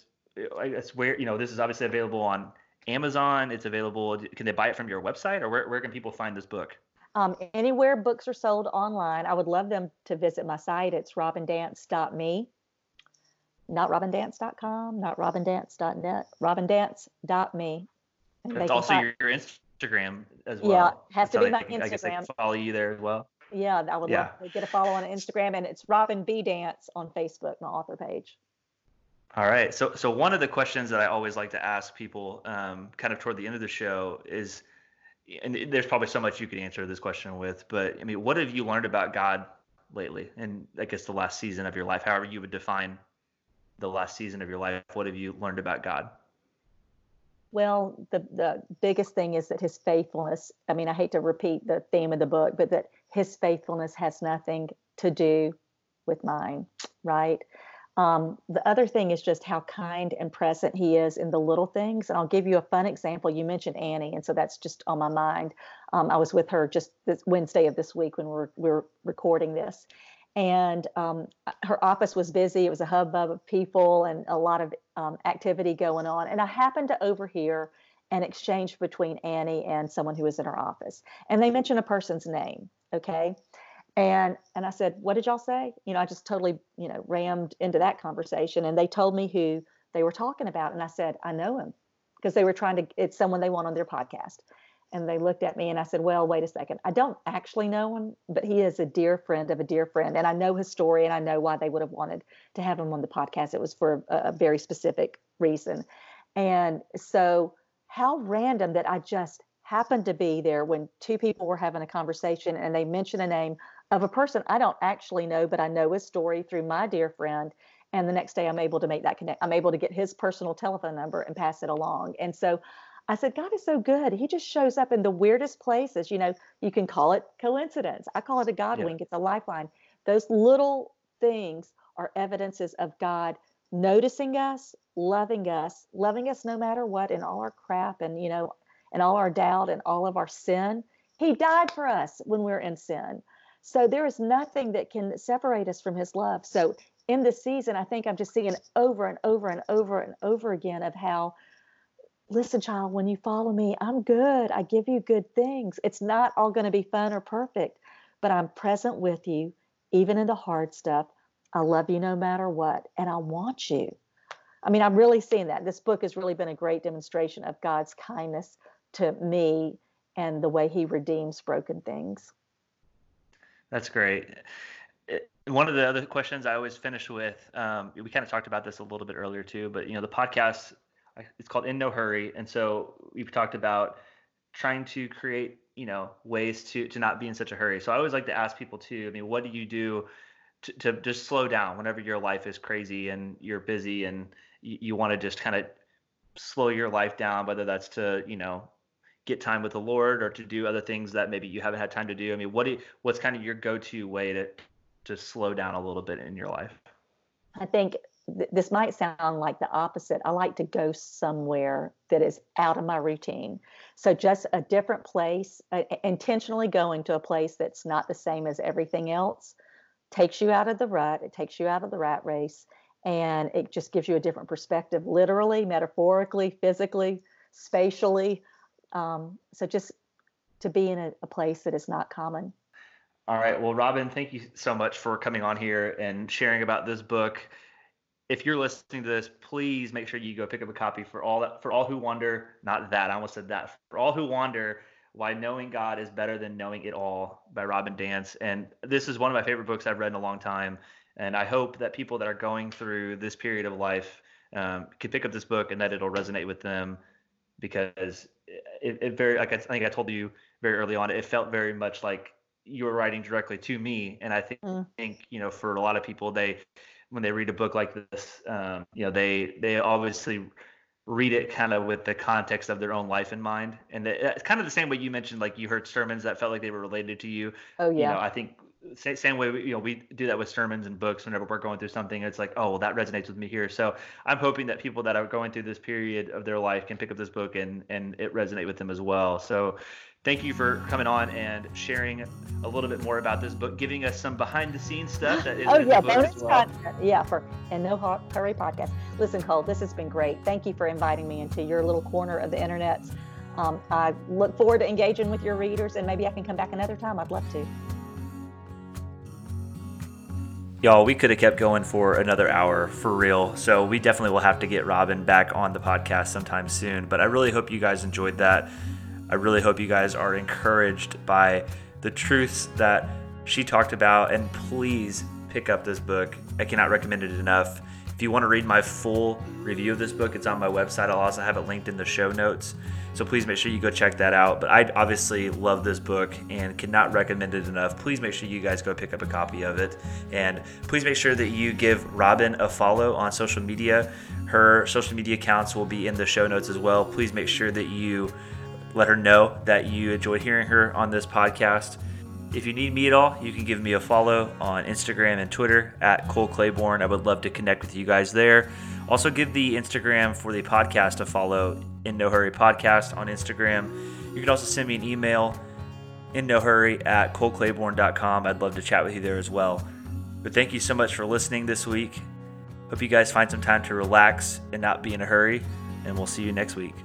Speaker 1: I it's where you know this is obviously available on Amazon. It's available. Can they buy it from your website, or where where can people find this book?
Speaker 2: Um, anywhere books are sold online. I would love them to visit my site. It's robindance.me, not robindance.com, not robindance.net, robindance.me.
Speaker 1: And it's also find, your Instagram as well.
Speaker 2: Yeah, has to be my Instagram. I
Speaker 1: guess they follow you there as well.
Speaker 2: Yeah, I would yeah. love to get a follow on Instagram, and it's Robin B Dance on Facebook, my author page.
Speaker 1: All right. So, so one of the questions that I always like to ask people, um, kind of toward the end of the show, is, and there's probably so much you could answer this question with, but I mean, what have you learned about God lately? And I guess the last season of your life, however you would define the last season of your life, what have you learned about God?
Speaker 2: Well, the the biggest thing is that His faithfulness. I mean, I hate to repeat the theme of the book, but that His faithfulness has nothing to do with mine, right? Um, the other thing is just how kind and present he is in the little things. And I'll give you a fun example. You mentioned Annie, and so that's just on my mind. Um, I was with her just this Wednesday of this week when we're we're recording this, and um, her office was busy. It was a hubbub of people and a lot of um, activity going on. And I happened to overhear an exchange between Annie and someone who was in her office, and they mentioned a person's name. Okay, and and I said, "What did y'all say?" You know, I just totally, you know, rammed into that conversation and they told me who they were talking about and I said, "I know him." Because they were trying to it's someone they want on their podcast. And they looked at me and I said, "Well, wait a second. I don't actually know him, but he is a dear friend of a dear friend and I know his story and I know why they would have wanted to have him on the podcast. It was for a, a very specific reason." And so how random that I just happened to be there when two people were having a conversation and they mentioned a name of a person I don't actually know, but I know his story through my dear friend. And the next day I'm able to make that connect. I'm able to get his personal telephone number and pass it along. And so I said, God is so good. He just shows up in the weirdest places. You know, you can call it coincidence. I call it a God yeah. wink. It's a lifeline. Those little things are evidences of God noticing us, loving us, loving us no matter what, in all our crap and, you know, and all our doubt and all of our sin. He died for us when we're in sin. So there is nothing that can separate us from his love. So in this season, I think I'm just seeing over and over and over and over again of how, listen, child, when you follow me, I'm good. I give you good things. It's not all going to be fun or perfect, but I'm present with you, even in the hard stuff. I love you no matter what, and I want you. I mean, I'm really seeing that. This book has really been a great demonstration of God's kindness to me and the way he redeems broken things.
Speaker 1: That's great. One of the other questions I always finish with, um, we kind of talked about this a little bit earlier too, but you know, the podcast, it's called In No Hurry, and so we've talked about trying to create, you know, ways to to not be in such a hurry. So I always like to ask people too. I mean, what do you do to, to just slow down whenever your life is crazy and you're busy and you, you want to just kind of slow your life down, whether that's to you know get time with the Lord or to do other things that maybe you haven't had time to do? I mean, what do you, what's kind of your go-to way to to slow down a little bit in your life?
Speaker 2: I think th- this might sound like the opposite. I like to go somewhere that is out of my routine. So just a different place, uh, intentionally going to a place that's not the same as everything else takes you out of the rut. It takes you out of the rat race and it just gives you a different perspective, literally, metaphorically, physically, spatially. Um, so just to be in a, a place that is not common.
Speaker 1: All right. Well, Robin, thank you so much for coming on here and sharing about this book. If you're listening to this, please make sure you go pick up a copy for all that for all who wonder. Not that I almost said that for all who wonder why knowing God is better than knowing it all by Robin Dance. And this is one of my favorite books I've read in a long time. And I hope that people that are going through this period of life um, can pick up this book and that it'll resonate with them because it, it very like I think I told you very early on, it felt very much like you were writing directly to me. And I think, mm. think you know, for a lot of people, they when they read a book like this, um, you know, they they obviously read it kind of with the context of their own life in mind. And it's kind of the same way you mentioned, like you heard sermons that felt like they were related to you.
Speaker 2: Oh yeah.
Speaker 1: You know, I think same way you know we do that with sermons and books whenever we're going through something it's like oh well that resonates with me here so i'm hoping that people that are going through this period of their life can pick up this book and and it resonate with them as well so thank you for coming on and sharing a little bit more about this book, giving us some behind the scenes stuff that is
Speaker 2: oh
Speaker 1: yeah,
Speaker 2: bonus well. content. Yeah, for In No Hurry podcast. Listen, Cole, this has been great. Thank you for inviting me into your little corner of the internet. Um, I look forward to engaging with your readers, and maybe I can come back another time. I'd love to.
Speaker 1: Y'all, we could have kept going for another hour for real. So we definitely will have to get Robin back on the podcast sometime soon. But I really hope you guys enjoyed that. I really hope you guys are encouraged by the truths that she talked about. And please pick up this book. I cannot recommend it enough. If you want to read my full review of this book, it's on my website. I'll also have it linked in the show notes. So please make sure you go check that out. But I obviously love this book and cannot recommend it enough. Please make sure you guys go pick up a copy of it. And please make sure that you give Robin a follow on social media. Her social media accounts will be in the show notes as well. Please make sure that you let her know that you enjoyed hearing her on this podcast. If you need me at all, you can give me a follow on Instagram and Twitter at Cole Claiborne. I would love to connect with you guys there. Also, give the Instagram for the podcast a follow in No Hurry Podcast on Instagram. You can also send me an email in no hurry at coleclaiborne.com. I'd love to chat with you there as well. But thank you so much for listening this week. Hope you guys find some time to relax and not be in a hurry, and we'll see you next week.